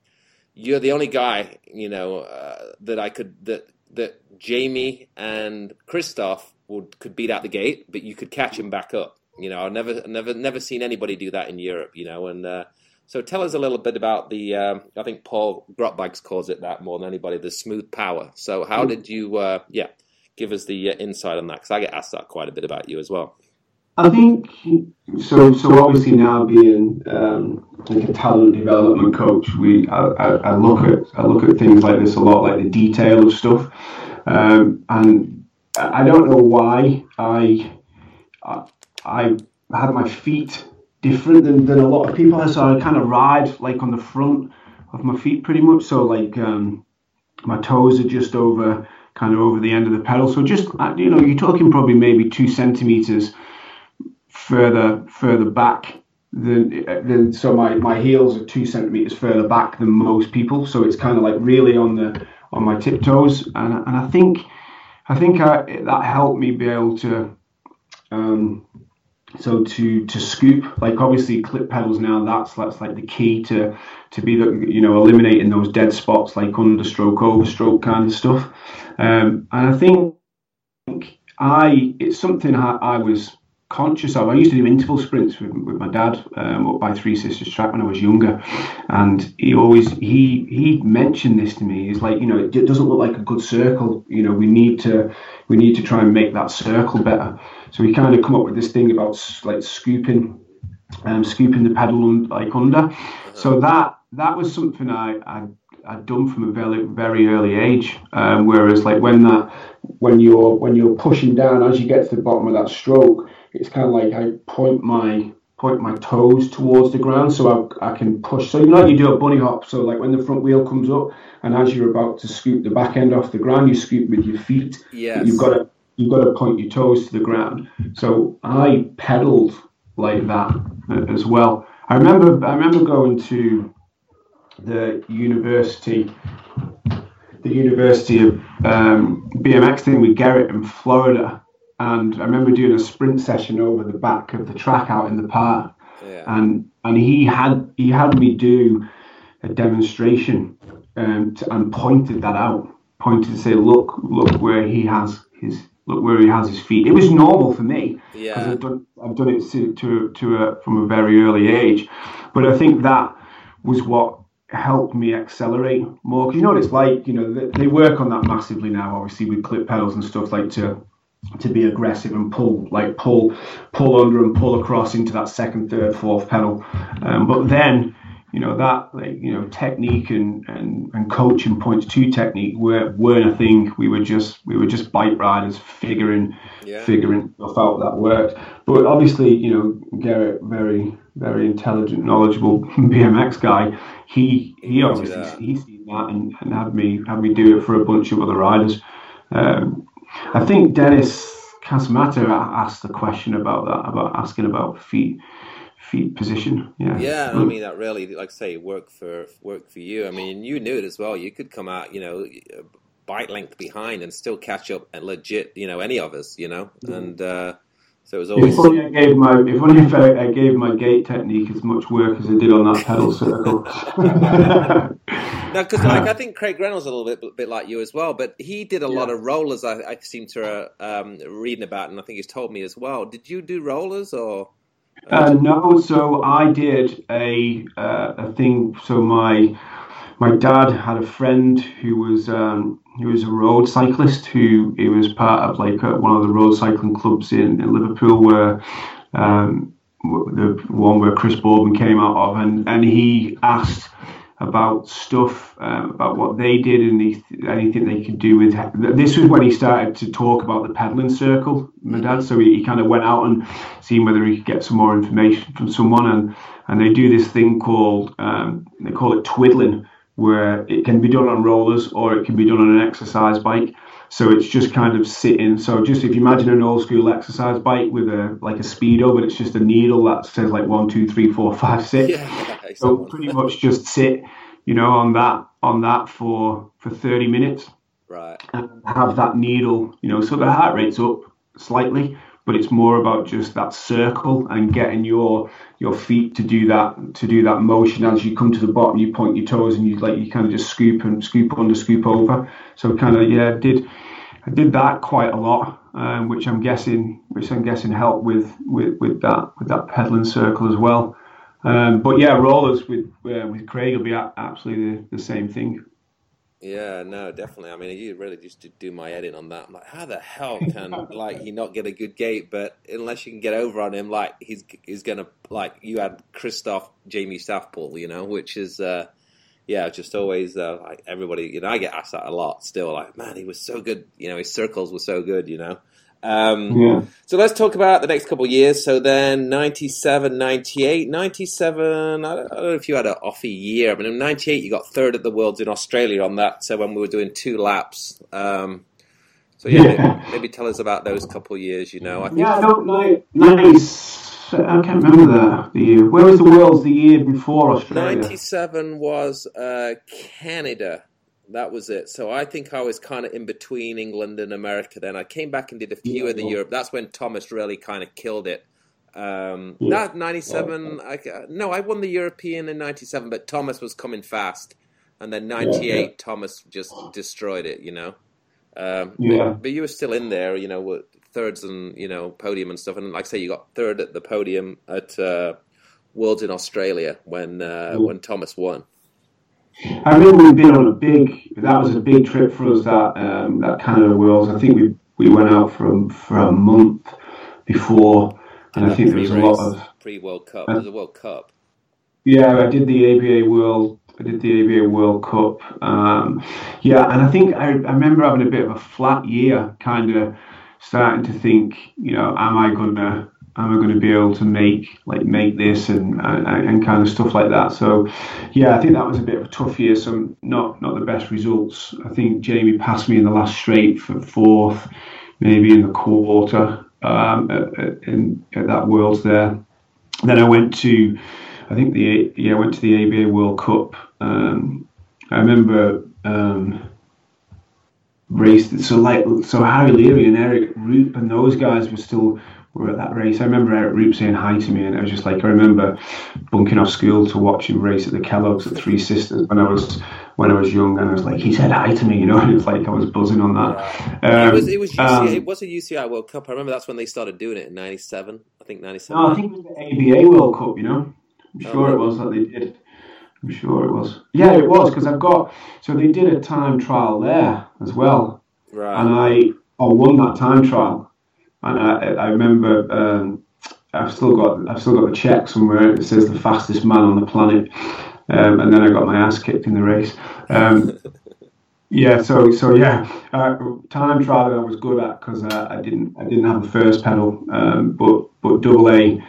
you're the only guy, you know, uh, that I could that that Jamie and Christoph would could beat out the gate, but you could catch him back up. You know, I've never never never seen anybody do that in Europe. You know, and uh, So tell us a little bit about the. Um, I think Paul Grotbags calls it that more than anybody. The smooth power. So how mm. did you? Uh, yeah, give us the uh, insight on that because I get asked that quite a bit about you as well. I think so. So obviously now being um, like a talent development coach, we I, I, I, look at I look at things like this a lot, like the detail of stuff, um, and I don't know why I I, I had my feet different than, than a lot of people. So I kind of ride like on the front of my feet pretty much. So like um, my toes are just over kind of over the end of the pedal. So just uh, you know you're talking probably maybe two centimeters further further back than, than so my, my heels are two centimeters further back than most people. So it's kind of like really on the on my tiptoes, and and I think I think I, that helped me be able to. Um, so to to scoop like obviously clip pedals now that's that's like the key to to be the you know eliminating those dead spots like understroke overstroke kind of stuff um, and i think i it's something I, I was conscious of. I used to do interval sprints with, with my dad um, up by Three Sisters Track when I was younger, and he always he he mentioned this to me. He's like, you know, it doesn't look like a good circle. You know, we need to we need to try and make that circle better. So we kind of come up with this thing about like scooping, um, scooping the pedal like under. So that that was something I, I I'd done from a very very early age. Um, whereas like when that when you're when you're pushing down as you get to the bottom of that stroke, it's kind of like I point my point my toes towards the ground so I, I can push. So you know, like you do a bunny hop. So like when the front wheel comes up, and as you're about to scoop the back end off the ground, you scoop with your feet. Yeah. You've got to you've got to point your toes to the ground. So I pedaled like that as well. I remember I remember going to the university the University of um, BMX thing with Garrett in Florida, and I remember doing a sprint session over the back of the track out in the park, yeah. and and he had he had me do a demonstration um, to, and pointed that out, pointed to say, look, look where he has his look where he has his feet. It was normal for me because yeah. I've done I've done it to to, to a, from a very early age, but I think that was what helped me accelerate more because you know what it's like you know they, they work on that massively now obviously with clip pedals and stuff like to to be aggressive and pull like pull pull under and pull across into that second third fourth pedal. Um, but then you know that like you know technique and and, and coaching points to technique were, weren't a thing. We were just we were just bike riders figuring yeah. figuring stuff out that worked. But obviously you know garrett very very intelligent knowledgeable [LAUGHS] bmx guy he he obviously he seen that and, and had me had me do it for a bunch of other riders. Um, I think Dennis Casamata asked a question about that, about asking about feet feet position. Yeah, yeah. I mean that really, like I say, work for work for you. I mean, you knew it as well. You could come out, you know, bite length behind and still catch up and legit, you know, any of us, you know, and. Uh, so it was always. If only I gave my if only if I, I, gave my gate technique as much work as I did on that pedal circle. [LAUGHS] [LAUGHS] no, because like I think Craig Reynolds a little bit bit like you as well, but he did a yeah. lot of rollers. I, I seem to uh, um, reading about, and I think he's told me as well. Did you do rollers or? Uh, no, so I did a uh, a thing. So my my dad had a friend who was um, he was a road cyclist who he was part of like a, one of the road cycling clubs in, in Liverpool where um, the one where Chris Boardman came out of and, and he asked about stuff um, about what they did and he, anything they could do with this was when he started to talk about the pedaling circle my dad so he, he kind of went out and seen whether he could get some more information from someone and and they do this thing called um, they call it twiddling where it can be done on rollers or it can be done on an exercise bike. So it's just kind of sitting. So just if you imagine an old school exercise bike with a like a speedo, but it's just a needle that says like one, two, three, four, five, six. Yeah, so pretty much just sit, you know, on that on that for for thirty minutes. Right. And have that needle, you know, so the heart rate's up slightly, but it's more about just that circle and getting your your feet to do that to do that motion. As you come to the bottom you point your toes and you like you kind of just scoop and scoop under scoop over. So kind of yeah did I did that quite a lot um, which I'm guessing which I'm guessing helped with with with that with that pedaling circle as well. Um, but yeah, rollers with uh, with Craig will be absolutely the, the, same thing. Yeah, no, definitely. I mean, you really just do my head in on that. I'm like, how the hell can [LAUGHS] like he not get a good gate? But unless you can get over on him, like he's he's gonna like you had Christoph Jamie Southpaw, you know, which is. Uh, yeah, just always uh, like everybody. You know, I get asked that a lot. Still, like, man, he was so good. You know, his circles were so good. You know, um, yeah. So let's talk about the next couple of years. So then 97, 98, 97, I don't, I don't know if you had an offy year. I mean, in 98, you got third at the Worlds in Australia on that. So when we were doing two laps. Um, so yeah, yeah. Maybe, maybe, tell us about those couple of years, you know. I think yeah, no, no, nice. I can't remember the, the year. Where was the Worlds the year before Australia? 97 was uh, Canada that was it. So I think I was kind of in between England and America. Then I came back and did a few yeah, of the Europe. That's when Thomas really kind of killed it. Um, yeah. That ninety seven. I, no, I won the European in ninety seven, but Thomas was coming fast, and then ninety eight, yeah, Thomas just destroyed it. You know. Um, yeah. But, but, you were still in there. You know, with thirds and you know podium and stuff. And like I say, you got third at the podium at uh, Worlds in Australia when uh, when Thomas won. I remember we'd been on a big. That was a big trip for us. That um, that Canada Worlds. I think we we went out for for a month before, and, I think there was a lot of pre World Cup. Uh, a World Cup. Yeah, I did the ABA World. I did the ABA World Cup. Um, yeah, and I think I, I remember having a bit of a flat year, kind of starting to think, you know, am I gonna am I going to be able to make like make this and, and, and kind of stuff like that. So yeah, I think that was a bit of a tough year. So not not the best results. I think Jamie passed me in the last straight for fourth, maybe in the quarter um, at, in, at that Worlds there. Then I went to, I think the yeah I went to the ABA World Cup. Um, I remember. Um, so like so Harry Leary and Eric Rupe and those guys were still were at that race. I remember Eric Rupe saying hi to me, and I was just like, I remember bunking off school to watch him race at the Kellogg's at Three Sisters when I was when I was young, and I was like, he said hi to me, you know, [LAUGHS] and it's like I was buzzing on that. Um, it was it was UCI, um, it was a UCI World Cup. I remember that's when they started doing it in '97. I think '97. No, I think it was the ABA World Cup. You know, I'm oh, sure oh, it was that they did. I'm sure it was. Yeah, it was because I've got so they did a time trial there as well, right. and I I won that time trial and I, I remember um, I've still got I've still got the check somewhere. It says the fastest man on the planet, um, and then I got my ass kicked in the race. Um, [LAUGHS] yeah, so so yeah, uh, time trial I was good at because uh, I didn't I didn't have the first pedal, um, but but double A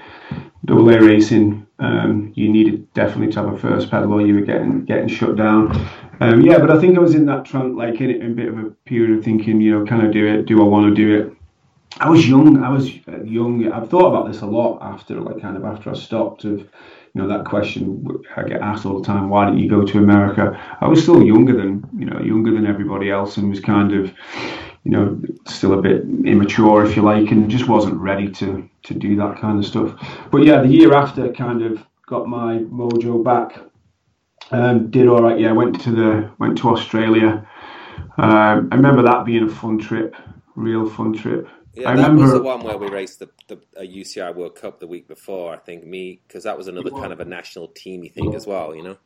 double A racing um, you needed definitely to have a first pedal or you were getting getting shut down. Um, yeah, but I think I was in that trunk like in, in a bit of a period of thinking, you know, can I do it? Do I want to do it? I was young. I was uh, young. I've thought about this a lot after, like, kind of after I stopped. Of, you know, that question I get asked all the time. Why didn't you go to America? I was still younger than, you know, younger than everybody else, and was kind of, you know, still a bit immature, if you like, and just wasn't ready to to do that kind of stuff. But yeah, the year after, kind of got my mojo back. Um, did all right. Yeah, went to the went to Australia. Um, I remember that being a fun trip, real fun trip. Yeah, I that remember, was the one where we raced the, the UCI World Cup the week before. I think me because that was another kind of a national teamy thing as well. You know,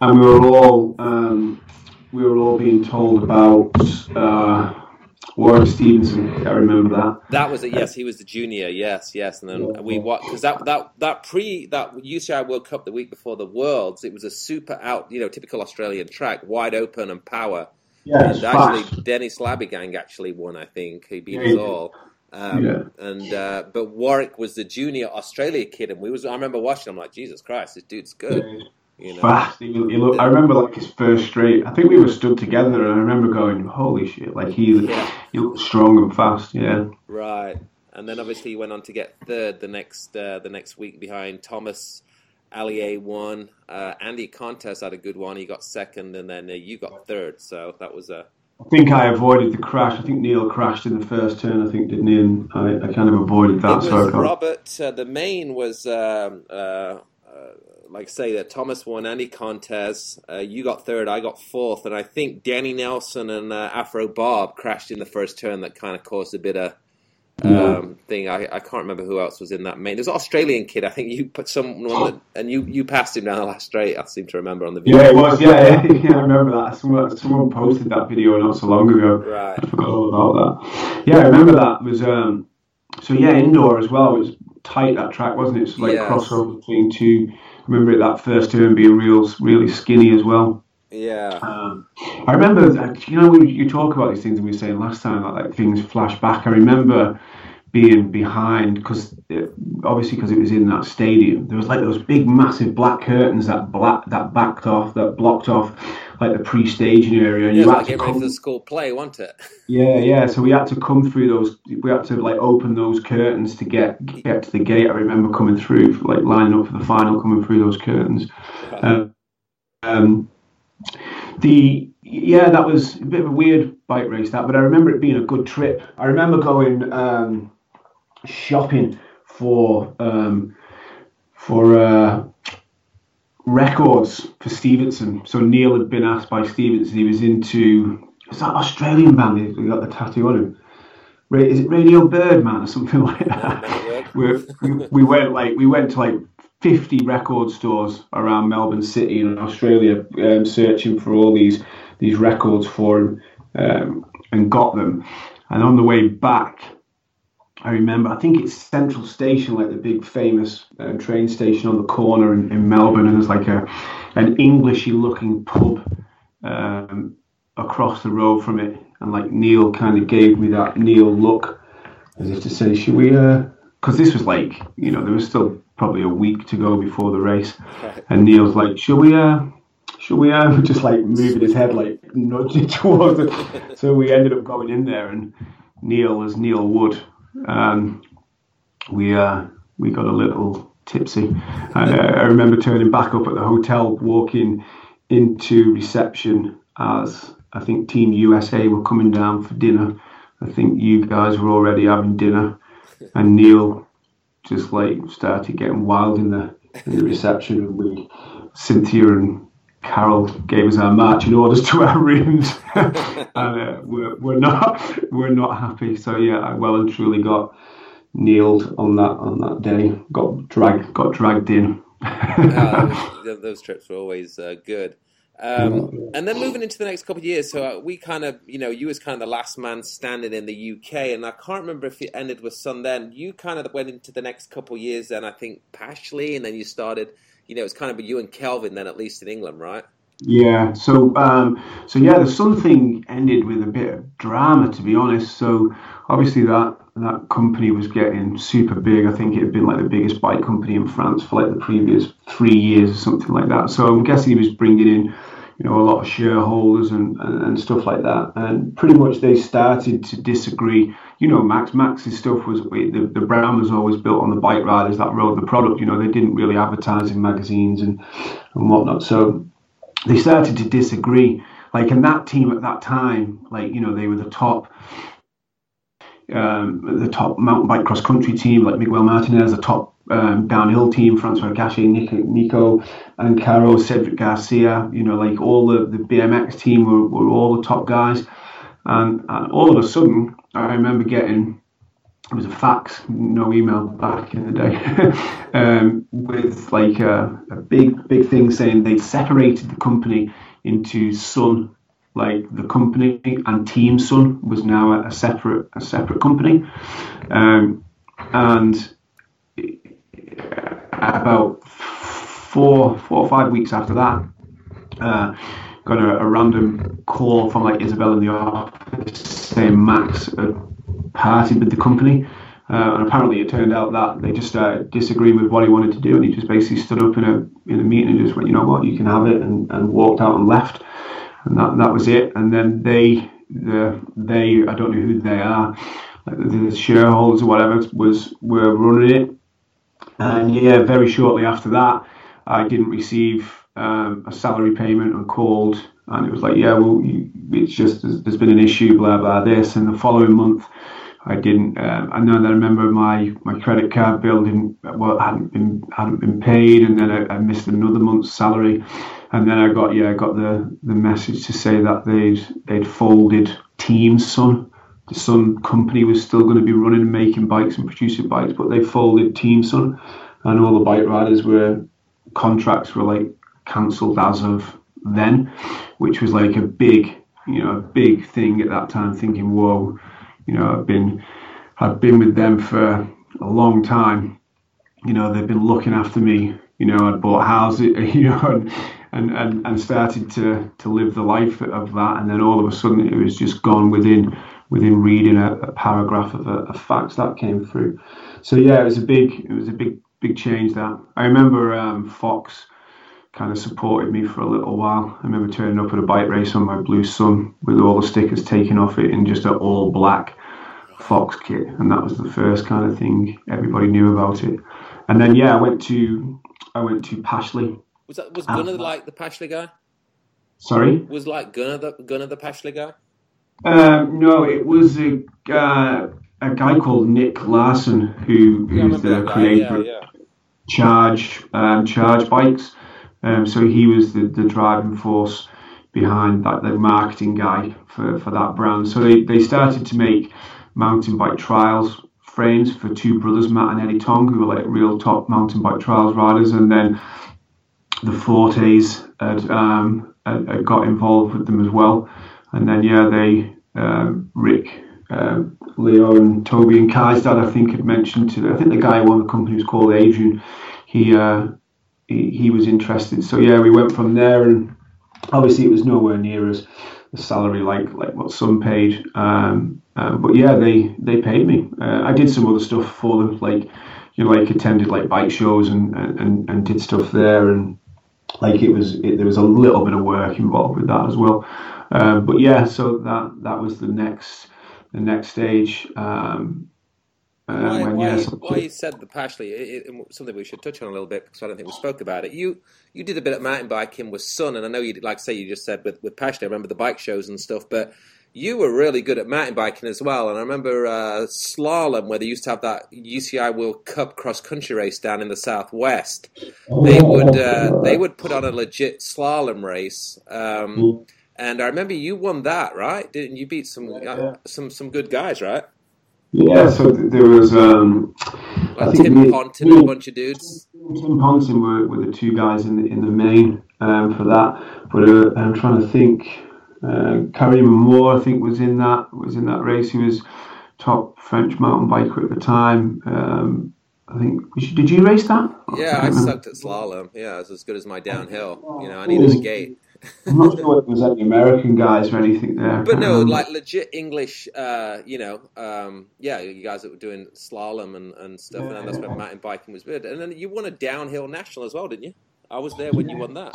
and we were all um, we were all being told about uh, Warwick Stevenson. I remember that. That was it. Yes, he was the junior. Yes, yes, and then yeah. we what because that that that pre that UCI World Cup the week before the Worlds, it was a super out you know typical Australian track, wide open and power yeah, and actually, Dennis Labuschagne actually won. I think he beat yeah, us all. Um, yeah. And uh, but Warwick was the junior Australia kid, and we was. I remember watching. I'm like, Jesus Christ, this dude's good. Yeah. You know? Fast. He, he looked, I remember like his first straight. I think we were stood together, and I remember going, "Holy shit!" Like he, yeah. he looked strong and fast. Yeah. Right. And then obviously he went on to get third the next uh, the next week behind Thomas Allier won. Uh, Andy Contes had a good one. He got second, and then uh, you got third. So that was a. I think I avoided the crash. I think Neil crashed in the first turn. I think didn't he? And I, I kind of avoided that. So Robert. Uh, the main was. Um, uh, uh, like say that Thomas won Andy Contes, uh, you got third, I got fourth, and I think Danny Nelson and Afro Bob crashed in the first turn. That kind of caused a bit of um, thing. I, I can't remember who else was in that main. There's an Australian kid. I think you put someone that, and you, you passed him down the last straight. I seem to remember on the video. Yeah, it was. Yeah, yeah, I remember that. Someone, someone posted that video not so long ago. Right. I forgot all about that. Yeah, I remember that it was. Um, so yeah, indoor as well. It was tight that track, wasn't it? So like Yes. crossover between two. I remember it that first turn being real, really skinny as well. Yeah. Um, I remember, uh, you know, we, you talk about these things, and we were saying last time that like things flash back. I remember being behind because obviously because it was in that stadium, there was like those big, massive black curtains that black that backed off, that blocked off like the pre-staging area, and Yeah, you like to come. for the school play, wasn't it? [LAUGHS] Yeah, yeah. So we had to come through those. We had to like open those curtains to get get to the gate. I remember coming through, like lining up for the final, coming through those curtains. Um, um, the yeah, that was a bit of a weird bike race that, but I remember it being a good trip. I remember going um, shopping for um, for uh, records for Stevenson. So Neil had been asked by Stevenson. He was into is that Australian band? He got the tattoo on him. Ra- Is it Radio Birdman or something [LAUGHS] like that? we we, we went like we went to like 50 record stores around Melbourne City in Australia, um, searching for all these these records for him, um, and got them. And on the way back, I remember I think it's Central Station, like the big famous um, train station on the corner in, in Melbourne, and there's like a an Englishy looking pub um, across the road from it, and like Neil kind of gave me that Neil look as if to say, should we? Because this was like, you know, there was still probably a week to go before the race, and Neil's like, should we? Uh, should we? Uh, [LAUGHS] just like moving his head, like nudging [LAUGHS] towards it. So we ended up going in there, and Neil as Neil would Um, we uh, we got a little tipsy. And, uh, I remember turning back up at the hotel, walking into reception as I think Team USA were coming down for dinner. I think you guys were already having dinner, and Neil just like started getting wild in the in the reception, and we Cynthia and Carol gave us our marching orders to our rooms, [LAUGHS] and uh, we're, we're not we're not happy. So yeah, I well and truly got nailed on that on that day. Got dragged got dragged in. Uh, [LAUGHS] those, those trips were always uh, good. Um, and then moving into the next couple of years, so uh, we kind of, you know, you was kind of the last man standing in the UK, and I can't remember if it ended with Sun then. You kind of went into the next couple of years, then I think Pashley, and then you started, you know, it's kind of you and Kelvin then, at least in England, right? Yeah. So um, so yeah, the Sun thing ended with a bit of drama, to be honest. So obviously that that company was getting super big. I think it had been like the biggest bike company in France for like the previous three years or something like that. So I'm guessing he was bringing in, you know, a lot of shareholders and, and, and stuff like that. And pretty much they started to disagree. You know, Max Max's stuff was the, the brand was always built on the bike riders that rode the product. You know, they didn't really advertise in magazines and and whatnot. So they started to disagree. Like, in that team at that time, like you know, they were the top um, the top mountain bike cross country team, like Miguel Martinez, the top um, downhill team, Francois Gachet, Nico, Nico and Caro, Cedric Garcia, you know, like all the, the BMX team were, were all the top guys. And, and all of a sudden, I remember getting, it was a fax, no email back in the day, [LAUGHS] um, with like a, a big, big thing saying they separated the company into Sun like the company and Team Sun was now a, separate a separate company, um, and about four four or five weeks after that, uh, got a, a, random call from like Isabel in the office saying Max had parted with the company. Uh, and apparently, it turned out that they just started disagreeing with what he wanted to do, and he just basically stood up in a in a meeting and just went, "You know what? You can have it," and, and walked out and left and that that was it. And then they, the they, I don't know who they are, like the, shareholders or whatever, was were running it. And yeah, very shortly after that, I didn't receive um, a salary payment and called, and it was like, yeah, well, you, it's just there's been an issue, blah blah this. And the following month, I didn't. Um, and then I remember my, my credit card bill didn't well hadn't been hadn't been paid, and then I, I missed another month's salary and then I got yeah I got the, the message to say that they'd they'd folded Team Sun, the Sun company was still going to be running and making bikes and producing bikes, but they folded Team Sun, and all the bike riders were contracts were like cancelled as of then, which was like a big, you know, a big thing at that time. Thinking, whoa, you know, I've been, I've been with them for a long time. You know, they've been looking after me. You know, I'd bought houses, [LAUGHS] you know, and, and, and started to, to live the life of that. And then all of a sudden, it was just gone within within reading a, a paragraph of, a, of facts that came through. So yeah, it was a big it was a big big change. That I remember um, Fox kind of supported me for a little while. I remember turning up at a bike race on my Blue Sun with all the stickers taken off it in just an all black Fox kit, and that was the first kind of thing everybody knew about it. And then yeah, I went to I went to Pashley. Was that was Gunnar like the Pashley guy? Sorry, was like Gunnar the Gunnar the Pashley guy? Um, no, it was a uh, a guy called Nick Larson who Yeah, who's remember the guy, creator Yeah, of yeah. Charge um, Charge Bikes. Um, so he was the, the driving force behind that, the marketing guy for, for that brand. So they, they started to make mountain bike trials frames for two brothers, Matt and Eddie Tong, who were like real top mountain bike trials riders. And then the Fortes had, um, had, had got involved with them as well. And then, yeah, they, um, Rick, um, Leo, and Toby and Kai's dad, I think, had mentioned to, I think the guy who owned the company was called Adrian. He, uh, he, was interested. So yeah, we went from there, and obviously it was nowhere near as the salary like like what some paid. Um, um, but yeah, they they paid me. Uh, I did some other stuff for them, like you know, like attended like bike shows and and, and did stuff there, and like it was it, there was a little bit of work involved with that as well. Um, but yeah, so that that was the next the next stage. Um, uh, Why, why, yeah, why you said the Pashley? It, it, something we should touch on a little bit because I don't think we spoke about it. You you did a bit of mountain biking with Sun, and I know you did, like say you just said with with Pashley. I remember the bike shows and stuff, but you were really good at mountain biking as well. And I remember uh, slalom where they used to have that UCI World Cup cross country race down in the southwest. They would uh, they would put on a legit slalom race. Um, and I remember you won that, right? Didn't you beat some uh, some some good guys, right? Yeah, so th- there was um, I Like think Tim we- Ponton and a bunch of dudes. Tim Ponson were, were the two guys in the in the main um, for that. But uh, I'm trying to think. Uh, Karim Moore, I think, was in that was in that race. He was top French mountain biker at the time. Um, I think. Did you race that? Yeah, I can't sucked at slalom. Yeah, it's as good as my downhill. You know, I needed a gate. I'm not sure if there was any American guys or anything there. But no, Um, like legit English, uh, you know, um, yeah, you guys that were doing slalom and, and stuff, and then that's when mountain biking was good. And then you won a downhill national as well, didn't you? I was there when you won that.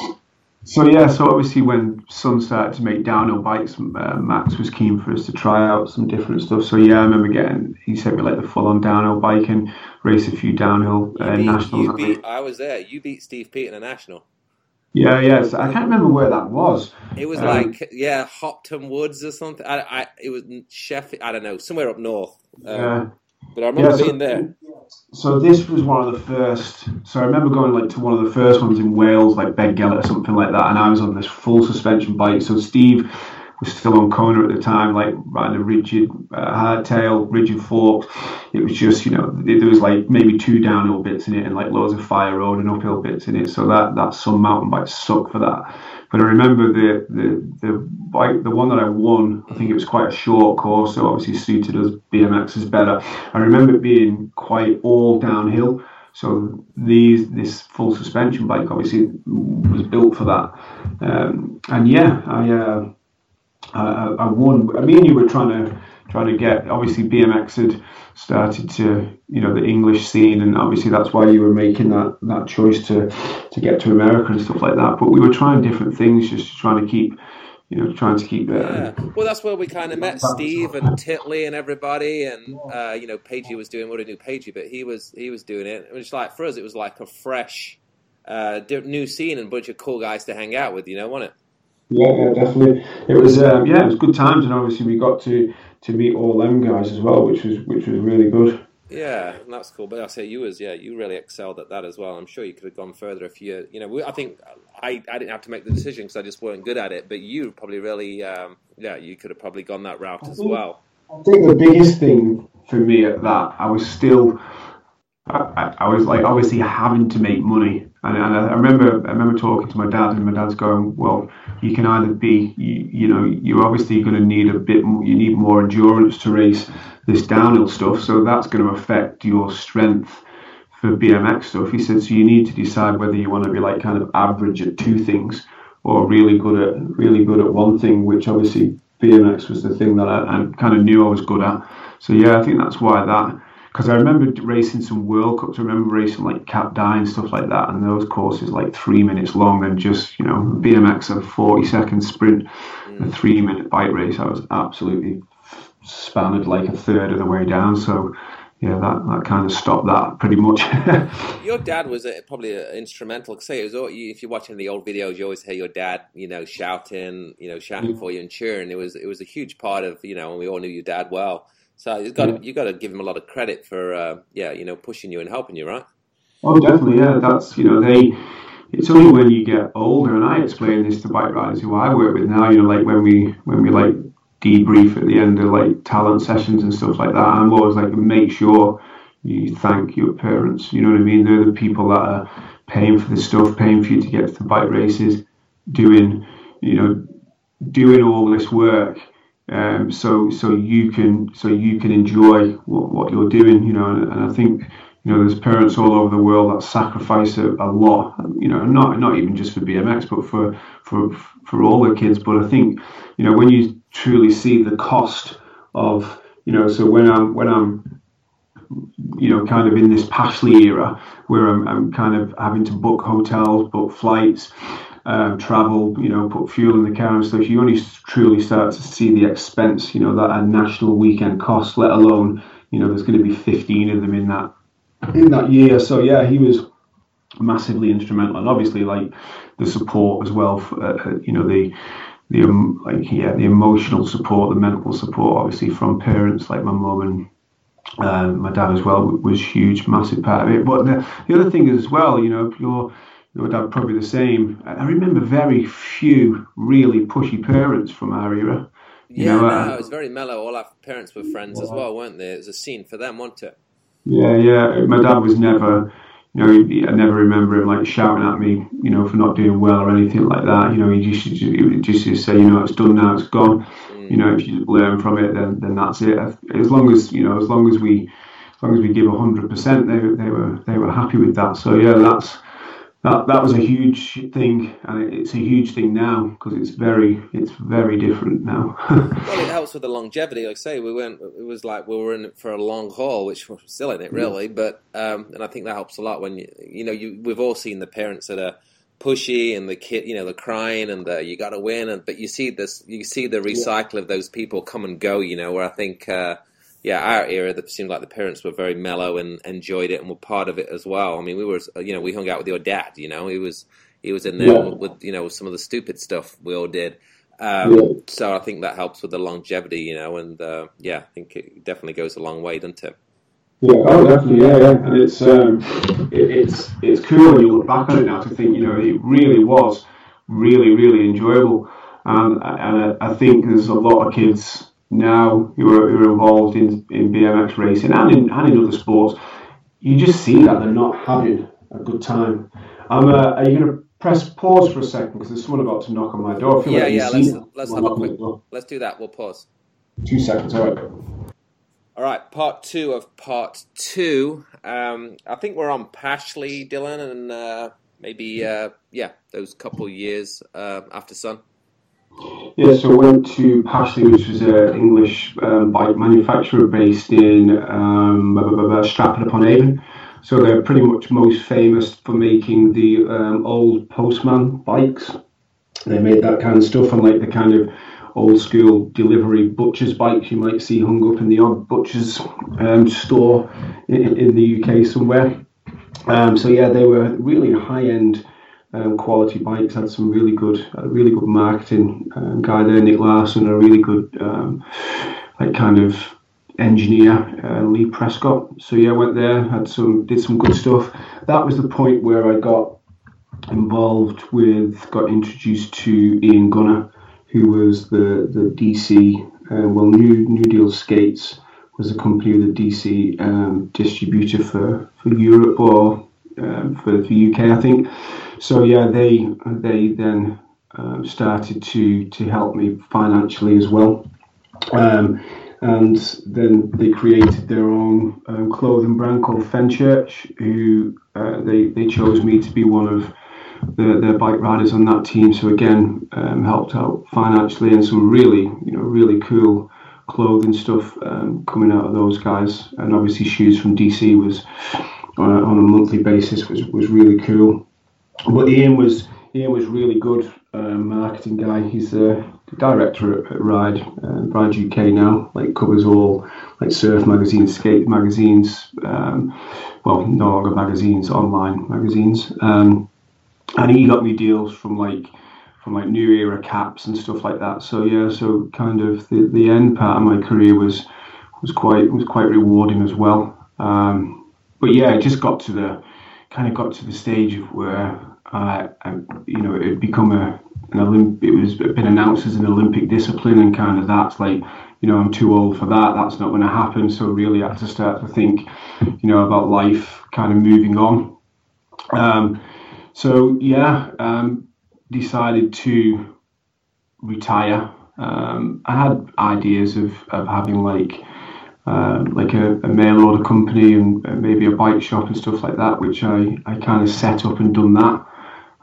So yeah, so obviously when Sun started to make downhill bikes, uh, Max was keen for us to try out some different stuff. So yeah, I remember getting he sent me like the full on downhill bike and race a few downhill uh, beat, nationals. Beat, I was there. You beat Steve Peat in a national. Yeah, yes. I can't remember where that was. It was Um, like yeah, Hopton Woods or something. I, I it was Sheffield. I don't know, somewhere up north. Um, Yeah. But I remember Yeah, so- being there. So this was one of the first. So I remember going like to one of the first ones in Wales, like Beddgelert or something like that, and I was on this full suspension bike. So Steve was still on Kona at the time, like riding a rigid uh, hardtail, rigid forks. It was just you know there was like maybe two downhill bits in it and like loads of fire road and uphill bits in it. So that that some mountain bikes suck for that. But I remember the the the bike, the one that I won. I think it was quite a short course, so obviously suited us BMX is better. I remember it being quite all downhill. So these this full suspension bike obviously was built for that. Um, and yeah, I, uh, I I won. Me and you were trying to trying to get. Obviously, BMX had started to you know the English scene, and obviously that's why you were making that that choice to to get to America and stuff like that. But we were trying different things, just trying to keep you know trying to keep. Uh, Yeah. Well, that's where we kind of met Steve and Titley and everybody, and uh, you know, Pagey was doing. What I knew Pagey, but he was he was doing it. It was like for us, it was like a fresh, uh, new scene and a bunch of cool guys to hang out with. You know, wasn't it? Yeah, yeah, definitely. It was um, yeah, it was good times, and obviously we got to to meet all them guys as well, which was which was really good. Yeah, and that's cool. But I say you was yeah, you really excelled at that as well. I'm sure you could have gone further if you you know. We, I think I, I didn't have to make the decision because I just weren't good at it. But you probably really um, yeah, you could have probably gone that route as well. I think the biggest thing for me at that, I was still, I, I was like obviously having to make money, and, and I remember I remember talking to my dad, and my dad's going, well, you can either be, you, you know, you're obviously going to need a bit, more, you need more endurance to race this downhill stuff, so that's going to affect your strength for BMX stuff. He said, so you need to decide whether you want to be like kind of average at two things or really good at really good at one thing, which obviously BMX was the thing that I, I kind of knew I was good at. So yeah, I think that's why that. Because I remember racing some World Cups. I remember racing like Cap Dye and stuff like that, and those courses like three minutes long. And just you know, BMX a forty second sprint, mm. a three minute bike race. I was absolutely spanned like a third of the way down. So yeah, that, that kind of stopped that pretty much. [LAUGHS] your dad was a, probably a, instrumental. Say, it was, all, if you're watching the old videos, you always hear your dad, you know, shouting, you know, shouting mm. for you and cheering. It was it was a huge part of, you know, and we all knew your dad well. So you got yeah. you got to give him a lot of credit for, uh, yeah, you know, pushing you and helping you, right? Oh, definitely, yeah. That's you know they. It's only when you get older, and I explain this to bike riders who I work with now. You know, like when we when we like debrief at the end of like talent sessions and stuff like that. I'm always like, make sure you thank your parents. You know what I mean? They're the people that are paying for the stuff, paying for you to get to the bike races, doing, you know, doing all this work. Um, so so you can so you can enjoy what, what you're doing. You know, and, and I think you know, there's parents all over the world that sacrifice a, a, lot. You know, not not even just for BMX, but for for for all their kids. But I think, you know, when you truly see the cost of you know so when I'm when I'm you know kind of in this Pashley era where I'm, I'm kind of having to book hotels book flights um, travel you know put fuel in the car and stuff you only truly start to see the expense you know that a national weekend cost let alone you know there's going to be 15 of them in that in that year so yeah he was massively instrumental and obviously like the support as well for, uh, you know the the um, like yeah the emotional support, the mental support, obviously from parents like my mum and uh, my dad as well was huge, massive part of it. But the, the other thing as well, you know, your your dad probably the same. I remember very few really pushy parents from our era. You yeah, know, no, uh, it was very mellow. All our parents were friends as well, weren't they? It was a scene for them, wasn't it? Yeah, yeah. My dad was never you know, I never remember him like shouting at me, you know, for not doing well or anything like that. You know, he just he would just say, you know, it's done now, it's gone. You know, if you learn from it, then then that's it. As long as you know, as long as we, as long as we give hundred percent, they they were they were happy with that. So yeah, that's that that was a huge thing, and it's a huge thing now because it's very it's very different now. [LAUGHS] well, it helps with the longevity. Like I say, we went. It was like we were in it for a long haul, which we're still in it really. Yeah. But um, and I think that helps a lot when you you know you we've all seen the parents that are pushy and the kid you know the crying and the you got to win and but you see this you see the recycle yeah. of those people come and go. You know where I think. Uh, yeah, our era, it seemed like the parents were very mellow and enjoyed it and were part of it as well. I mean, we were, you know, we hung out with your dad. You know, he was he was in there yeah. with you know some of the stupid stuff we all did. Um, yeah. So I think that helps with the longevity, you know, and uh, yeah, I think it definitely goes a long way, doesn't it? Yeah, oh, definitely, yeah, yeah. And it's um, it, it's it's cool when you look back on it now to think, you know, it really was really really enjoyable, and and I think there's a lot of kids now who are, who are involved in, in BMX racing and in, and in other sports, you just see that they're not having a good time. Um, uh, are you going to press pause for a second because there's someone about to knock on my door? yeah, like yeah. Let's let's have a quick. Let's do that. We'll pause. Two seconds. All right. All right, part two of part two. Um, I think we're on Pashley, Dylan, and uh, maybe uh, yeah, those couple years uh, after Sun. Yeah, so I went to Pashley, which was an English um, bike manufacturer based in um, Stratford upon Avon. So they're pretty much most famous for making the um, old postman bikes. They made that kind of stuff and like the kind of old school delivery butcher's bikes you might see hung up in the odd butcher's um, store in, in, the UK somewhere. Um, so yeah, they were really high end um, quality bikes. Had some really good, really good marketing um, guy there, Nick Larson, a really good um, like kind of engineer, uh, Lee Prescott. So yeah, went there, had some, did some good stuff. That was the point where I got involved with, got introduced to Ian Gunner, who was the the DC uh, well, New New Deal Skates was a company with a DC um, distributor for, for Europe or um, for the UK, I think. So yeah, they they then um, started to to help me financially as well. Um, and then they created their own um, clothing brand called Fenchurch, who uh, they, they chose me to be one of the, the bike riders on that team. So again, um, helped out financially and some really, you know, really cool clothing stuff coming out of those guys. And obviously, shoes from DC was on a monthly basis was was really cool. But Ian was Ian was really good uh, marketing guy. He's the director at, at Ride, uh, Ride UK now. Like covers all like surf magazines, skate magazines, um, well, no longer magazines, online magazines. Um, and he got me deals from like from like New Era caps and stuff like that. So yeah, so kind of the, the end part of my career was was quite was quite rewarding as well. Um, but yeah, it just got to the kind of got to the stage of where I, I you know, it had become a an Olymp- it was been announced as an Olympic discipline, and kind of that's like, you know, I'm too old for that. That's not going to happen. So really, I had to start to think, you know, about life, kind of moving on. Um, so yeah, um, decided to retire. Um, I had ideas of, of having like uh, like a, a, mail order company and maybe a bike shop and stuff like that, which I, I kind of set up and done that.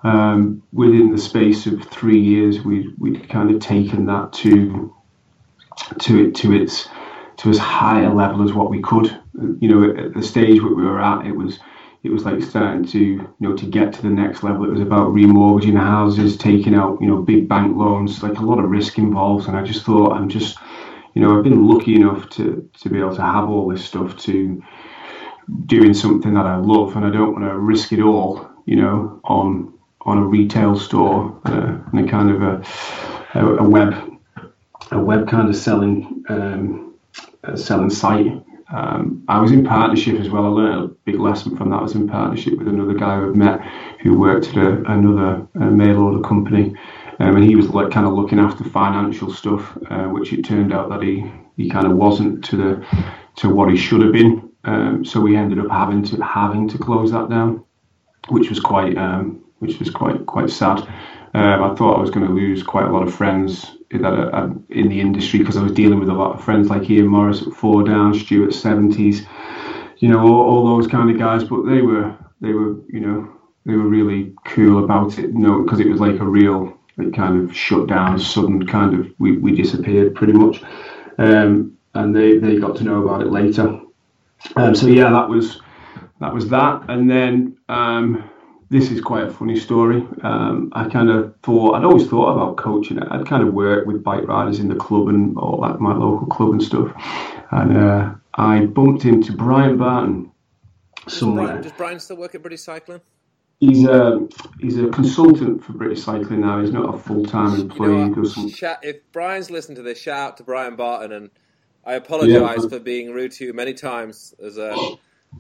Um, within the space of three years, we we'd kind of taken that to to it to its to as high a level as what we could. You know, at the stage where we were at, it was it was like starting to you know to get to the next level. It was about remortgaging houses, taking out you know big bank loans, like a lot of risk involved. And I just thought I'm just you know I've been lucky enough to to be able to have all this stuff to doing something that I love, and I don't want to risk it all you know on on a retail store uh, and a kind of a, a, a, web a web kind of selling um, selling site. Um, I was in partnership as well. I learned a big lesson from that. I was in partnership with another guy I've met who worked at a, another mail order company, um, and he was like kind of looking after financial stuff, uh, which it turned out that he he kind of wasn't to the to what he should have been. Um, so we ended up having to having to close that down, which was quite um, which was quite quite sad. Um, I thought I was going to lose quite a lot of friends that are, uh, in the industry because I was dealing with a lot of friends like Ian Morris at Four Down, Stuart Seventies, you know, all, all, those kind of guys. But they were they were you know they were really cool about it, you know, because it was like a real like kind of shut down, sudden kind of we, we disappeared pretty much, um, and they they got to know about it later. Um, so yeah, that was that was that, and then. Um, this is quite a funny story. Um, I kind of thought I'd always thought about coaching. I'd kind of worked with bike riders in the club and all that, my local club and stuff. And uh, I bumped into Brian Barton somewhere. Does Brian, does Brian still work at British Cycling? He's a he's a consultant for British Cycling now. He's not a full time employee. You know some... if Brian's listened to this, shout out to Brian Barton, and I apologise yeah. for being rude to you many times as a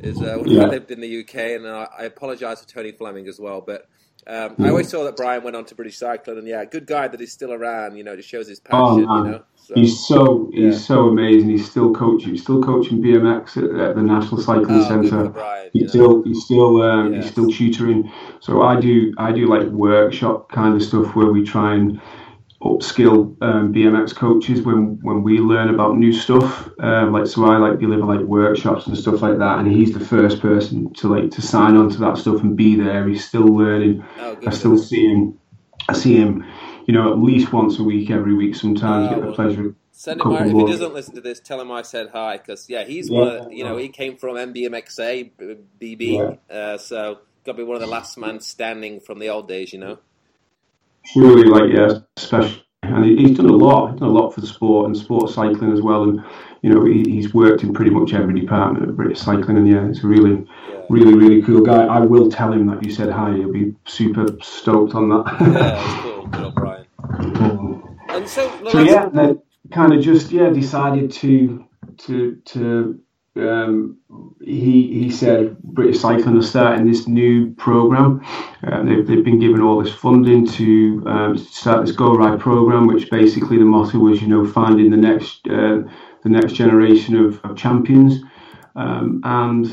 is uh, when yeah. I lived in the UK, and I, I apologise to Tony Fleming as well. But um, I always saw that Brian went on to British Cycling, and yeah, good guy that he's still around. You know, just shows his passion. Oh, you know, so, he's so yeah. he's so amazing. He's still coaching. He's still coaching BMX at, at the National Cycling oh, Centre. He's still he's still um, he's still tutoring. So I do I do like workshop kind of stuff where we try and upskill um, BMX coaches when when we learn about new stuff. Um, like so, I like deliver like workshops and stuff like that, and he's the first person to like to sign on to that stuff and be there. He's still learning. Oh, I still see him. I see him, you know, at least once a week, every week. Sometimes oh, get the pleasure. Send him if he doesn't listen to this, tell him I said hi because yeah, he's yeah, one. Of, you know, he came from MBMXA BB, yeah. uh, so got to be one of the last man standing from the old days. You know truly like yeah, special. And he's done a lot. He's done a lot for the sport and sport cycling as well. And you know, he, he's worked in pretty much every department of British cycling. And yeah, he's a really, yeah. really, really cool guy. I will tell him that you said hi. He'll be super stoked on that. yeah, [LAUGHS] that's cool. Good Brian. and so, so yeah, then kind of just yeah decided to to to um, he he said British Cycling are starting this new program. Uh, they've, they've been given all this funding to um, start this Go Ride program, which basically the motto was, you know, finding the next uh, the next generation of, of champions. Um, and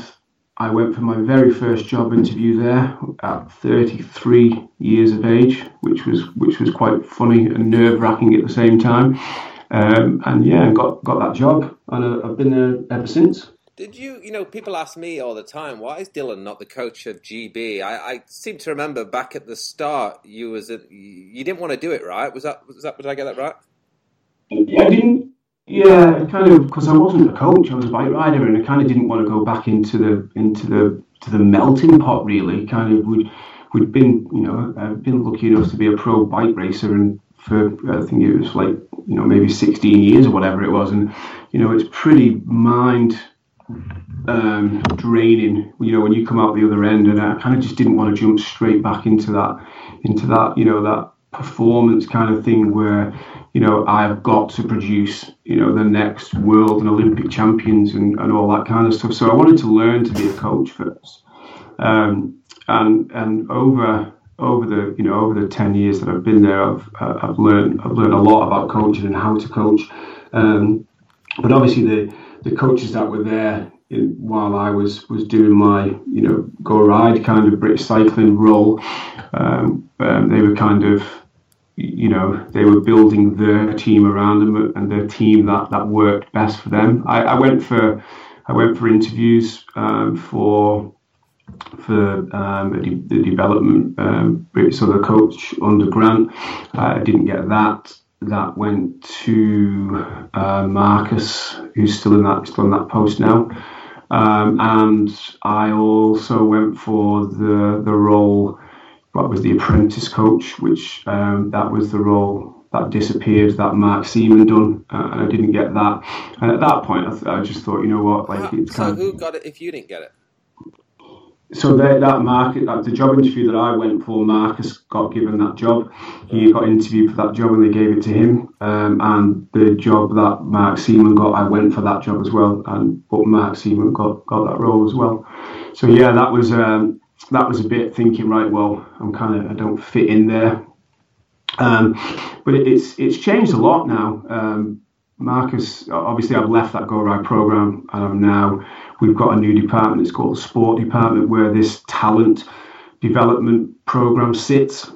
I went for my very first job interview there at 33 years of age, which was which was quite funny and nerve wracking at the same time. Um, and yeah, got got that job, and I've been there ever since. Did you, you know, people ask me all the time, why is Dylan not the coach of GB? I, I seem to remember back at the start, you was a, you didn't want to do it, right? Was that was that? Did I get that right? Yeah, I didn't. Yeah, kind of because I wasn't a coach. I was a bike rider, and I kind of didn't want to go back into the into the to the melting pot. Really, kind of would we'd been, you know, I've been lucky enough to be a pro bike racer, and for I think it was like you know maybe 16 years or whatever it was, and you know it's pretty mind um, draining. You know when you come out the other end, and I kind of just didn't want to jump straight back into that into that you know that performance kind of thing where you know, I've got to produce, you know, the next world and Olympic champions and, and all that kind of stuff. So I wanted to learn to be a coach first. Um, and and over over the you know over the ten years that I've been there, I've I've learned I've learned a lot about coaching and how to coach. Um, but obviously the the coaches that were there in, while I was was doing my you know go ride kind of British cycling role, um, um they were kind of you know, they were building their team around them and their team that, that worked best for them. I, I went for I went for interviews um, for for um, the development. Um, so the coach under Grant, I didn't get that. That went to uh, Marcus, who's still in that still in that post now. Um, and I also went for the the role what was the apprentice coach, which um, that was the role that disappeared that Mark Seaman done, uh, and I didn't get that. And at that point, I, th- I just thought, you know what, like it's so kind who of, got it if you didn't get it? So that that market, that the job interview that I went for, Marcus got given that job. He got interviewed for that job, and they gave it to him. Um, and the job that Mark Seaman got, I went for that job as well. And but Mark Seaman got got that role as well. So yeah, that was um, that was a bit thinking, right, well, I'm kind of, I don't fit in there. Um, but it, it's it's changed a lot now. Um, Marcus, obviously, I've left that Go Ride program, and I'm now we've got a new department. It's called the Sport Department, where this talent development program sits.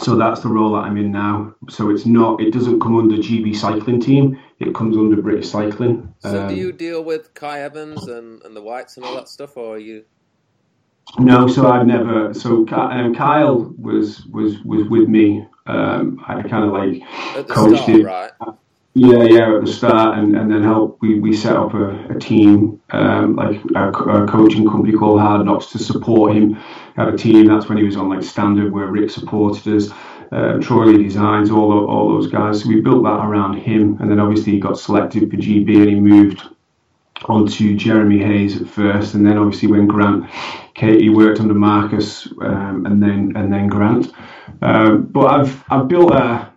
So that's the role that I'm in now. So it's not, it doesn't come under GB Cycling Team. It comes under British Cycling. So um, do you deal with Kai Evans and, and the Whytes and all that stuff, or are you? No, so I've never. So um, Kyle was was was with me. Um, I kind of like coached start, it. Right. Yeah, yeah, at the start, and, and then help. We, we set up a, a team, um, like a, a, coaching company called Hard Knocks to support him. Had a team. That's when he was on like standard, where Rick supported us. Uh, Troy Designs, all all those guys. So we built that around him, and then obviously he got selected for GB, and he moved onto Jeremy Hayes at first, and then obviously when Grant, Katie worked under Marcus, um, and then and then Grant. Um, but I've I've built a,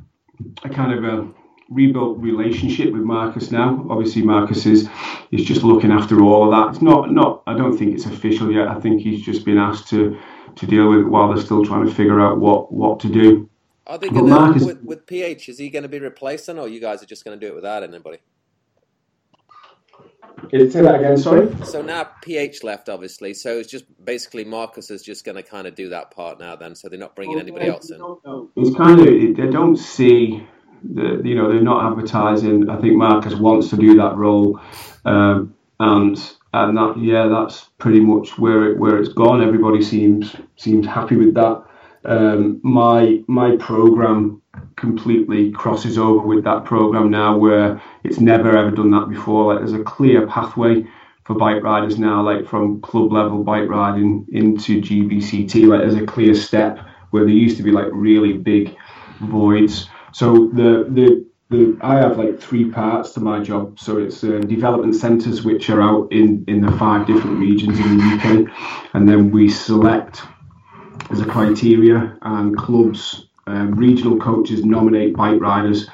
a kind of a rebuilt relationship with Marcus now. Obviously, Marcus is is just looking after all of that. It's not not. I don't think it's official yet. I think he's just been asked to to deal with it while they're still trying to figure out what what to do. Are they going to with, with PH? Is he going to be replacing, or you guys are just going to do it without anybody? Can you Say that again, sorry. So now PH left, obviously. So it's just basically Marcus is just going to kind of do that part now. Then, so they're not bringing anybody else in. It's kind of they don't see the you know they're not advertising. I think Marcus wants to do that role, um, and and that yeah, that's pretty much where it where it's gone. Everybody seems seems happy with that. Um, my my program completely crosses over with that program now where it's never ever done that before. Like there's a clear pathway for bike riders now, like from club level bike riding into GBCT. Like there's a clear step where there used to be like really big voids. So the the the, I have like three parts to my job. So it's uh, development centres which are out in, in the five different regions in the UK, and then we select as a criteria and clubs um, regional coaches nominate bike riders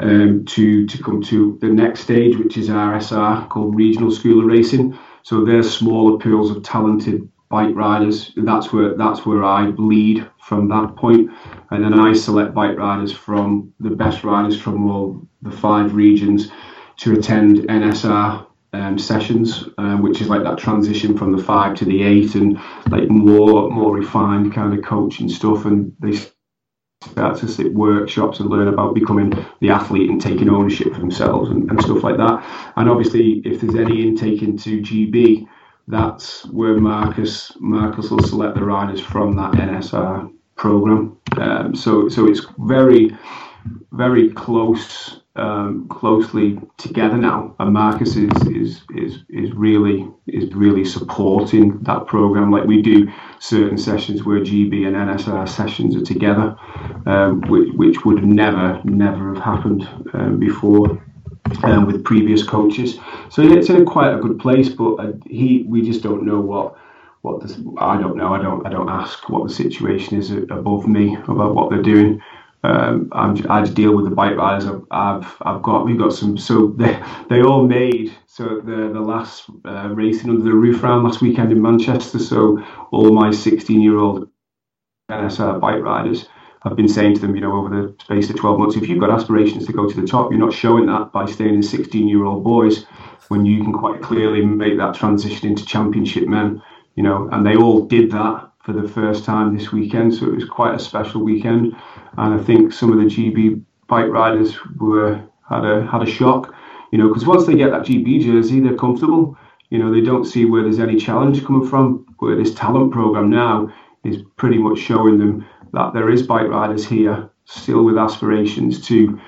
um, to to come to the next stage, which is RSR called Regional School of Racing. So there's smaller pools of talented bike riders. That's where that's where I lead from that point, and then I select bike riders from the best riders from all the five regions to attend NSR um, sessions, um, which is like that transition from the five to the eight, and like more more refined kind of coaching stuff. And they start to sit workshops and learn about becoming the athlete and taking ownership for themselves and, and stuff like that. And obviously, if there's any intake into GB, that's where Marcus Marcus will select the riders from that NSR program. Um, so so it's very very close um, closely together now, and Marcus is, is is is really is really supporting that program. Like we do certain sessions where GB and NSR sessions are together, um, which, which would never never have happened um, before. Um, with previous coaches, so yeah, it's in a quite a good place. But uh, he, we just don't know what what this, I don't know. I don't I don't ask what the situation is above me about what they're doing. Um, I'm, I just deal with the bike riders I've, I've, I've got. We've got some. So [LAUGHS] they they all made so the the last uh, racing under the roof round last weekend in Manchester. So all my 16 year old NSR bike riders. I've been saying to them, you know, over the space of 12 months, if you've got aspirations to go to the top, you're not showing that by staying in 16 year old boys when you can quite clearly make that transition into championship men, you know, and they all did that for the first time this weekend. So it was quite a special weekend and I think some of the GB bike riders were had a had a shock, you know, because once they get that GB jersey, they're comfortable. You know, they don't see where there's any challenge coming from. Where this talent program now is pretty much showing them that there is bike riders here still with aspirations to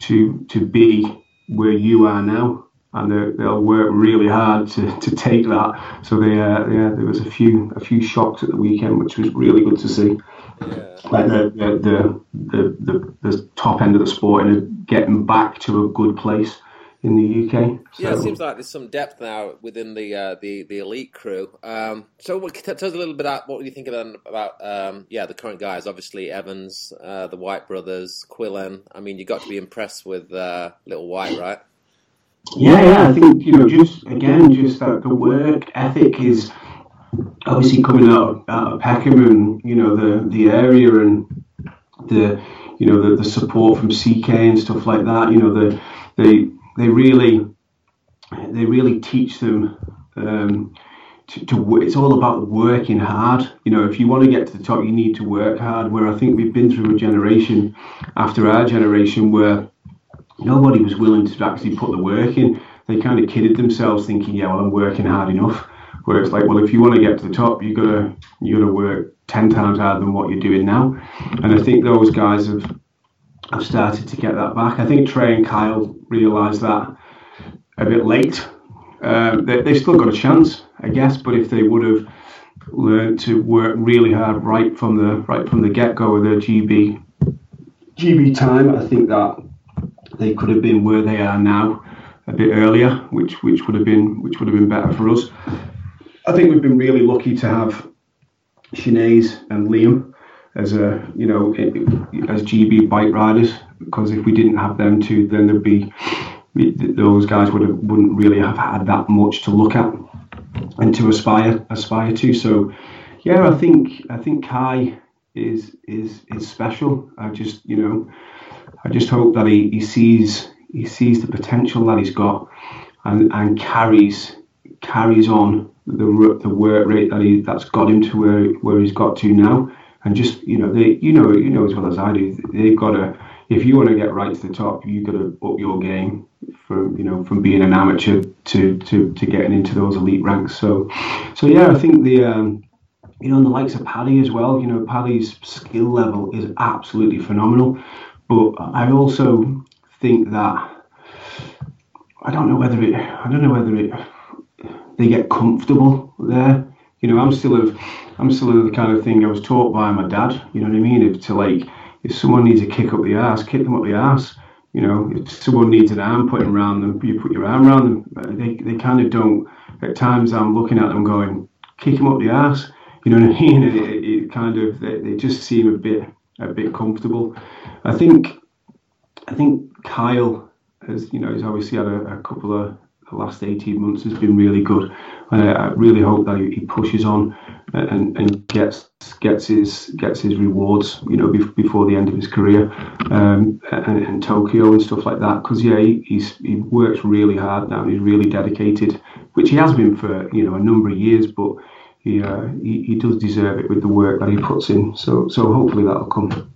to to be where you are now and they'll work really hard to, to take that. So they, uh, yeah, there was a few a few shocks at the weekend, which was really good to see. Yeah. Like the the, the the, the top end of the sport and getting back to a good place in the UK. So. Yeah, it seems like there's some depth now within the uh, the the elite crew. Um, so, what, tell us a little bit about what you think about about um, yeah the current guys. Obviously, Evans, uh, the Whyte brothers, Quillan. I mean, you got to be impressed with uh, Little Whyte, right? Yeah, yeah. I think you know, just again, just that the work ethic is obviously coming out, out of Peckham and you know the the area and the you know the, the support from CK and stuff like that. You know the they they really they really teach them. Um, to, to, it's all about working hard. You know, if you want to get to the top, you need to work hard. Where I think we've been through a generation after our generation where nobody was willing to actually put the work in. They kind of kidded themselves, thinking, "Yeah, well, I'm working hard enough." Where it's like, well, if you want to get to the top, you gotta you gotta work ten times harder than what you're doing now. And I think those guys have have started to get that back. I think Tre and Kyle realised that a bit late. Um, they, they've still got a chance, I guess, but if they would have learned to work really hard right from the right from the get go of their GB GB time, I think that they could have been where they are now a bit earlier, which which would have been which would have been better for us. I think we've been really lucky to have Shanaze and Liam as a you know as GB bike riders because if we didn't have them two, then there'd be those guys would have wouldn't really have had that much to look at and to aspire aspire to. So yeah, I think I think Kye is is is special. I just you know I just hope that he, he sees he sees the potential that he's got and, and carries carries on the the work rate that he that's got him to where where he's got to now. And just you know they you know you know as well as I do they've got to if you want to get right to the top you've got to up your game from you know from being an amateur to to to getting into those elite ranks. So so yeah I think the um, you know, and the likes of Paddy as well. You know, Paddy's skill level is absolutely phenomenal. But I also think that I don't know whether it I don't know whether it they get comfortable there. You know, I'm still of I'm still the kind of thing I was taught by my dad. You know what I mean? If to like if someone needs a kick up the ass, kick them up the ass. You know, if someone needs an arm put around them, you put your arm around them. Uh, they, they kind of don't. At times, I'm looking at them going, kick them up the ass. [LAUGHS] You know what I mean? It, it, kind of they, they just seem a bit a bit comfortable. I think I think Kyle has, you know, he's obviously had a, a couple of the last 18 months has been really good. And I, I really hope that he pushes on and, and gets gets his gets his rewards, you know, before the end of his career, um, and, and, Tokyo and stuff like that. Because yeah, he, he's he works really hard now. He's really dedicated, which he has been for you know a number of years. But he uh, he, he does deserve it with the work that he puts in. So so hopefully that'll come.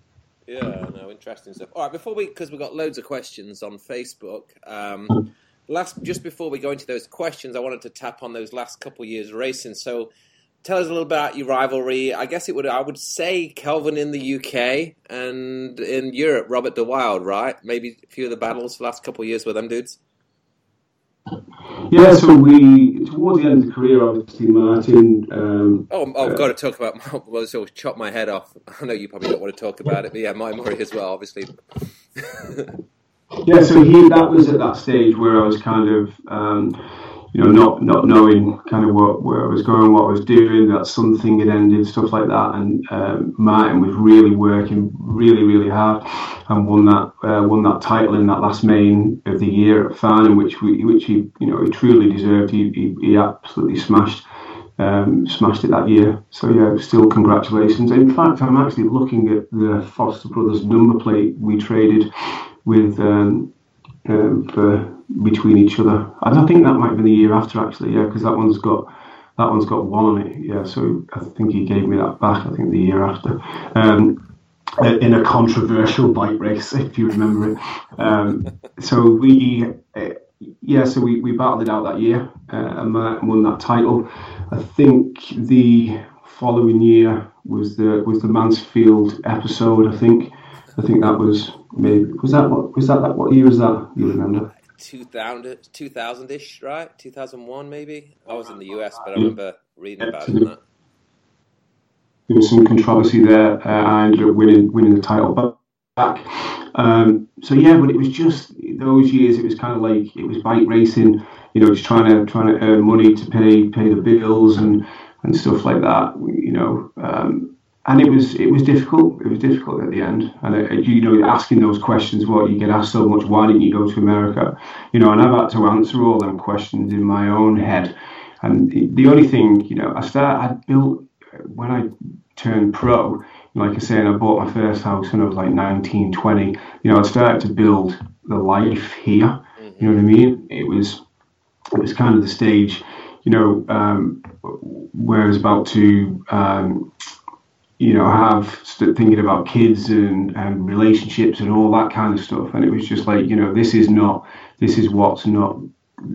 Yeah, no, interesting stuff. All right, before we because we've got loads of questions on Facebook. Um, last just before we go into those questions, I wanted to tap on those last couple years racing. So, tell us a little about your rivalry. I guess it would I would say Kelvin in the UK and in Europe, Robert De Wilde, right? Maybe a few of the battles the last couple of years with them dudes. Yeah, so we towards the end of the career, obviously Martin. Um, oh, oh, I've uh, got to talk about. Well, so chop my head off. [LAUGHS] I know you probably don't want to talk about it, but yeah, my Murray as well, obviously. [LAUGHS] Yeah, so he that was at that stage where I was kind of, um, you know, not not knowing kind of what where I was going, what I was doing, that something had ended, stuff like that. And um, Martin was really working really really hard and won that uh, won that title in that last main of the year at Farnham, which we which he you know he truly deserved. He he, he absolutely smashed. Um, smashed it that year. So yeah, still congratulations. In fact, I'm actually looking at the Foster Brothers number plate we traded with um, um, for between each other. And I think that might be the year after actually, yeah, because that one's got that one's got one on it. Yeah, so I think he gave me that back. I think the year after. Um, in a controversial bike race, [LAUGHS] if you remember it. Um, so we, uh, yeah, so we, we battled it out that year uh, and won that title. I think the following year was the was the Mansfield episode. I think I think that was maybe was that what was that, that what year was that? You remember? 2000 ish, right? 2001 maybe. I was in the US, but I remember reading about it. That. There was some controversy there. Uh, I ended up winning winning the title back. Um, so yeah, but it was just those years. It was kind of like it was bike racing. You know, just trying to trying to earn money to pay pay the bills and and stuff like that. You know, um, and it was it was difficult. It was difficult at the end, and uh, you know, asking those questions, what you get asked so much. Why didn't you go to America? You know, and I've had to answer all them questions in my own head. And the, only thing, you know, I start I built when I turned pro. Like I said, I bought my first house when I was like 19, 20. You know, I started to build the life here. You know what I mean? It was it was kind of the stage, you know, um, where I was about to. Um, you know, have thinking about kids and, and relationships and all that kind of stuff. And it was just like, you know, this is not, this is what's not,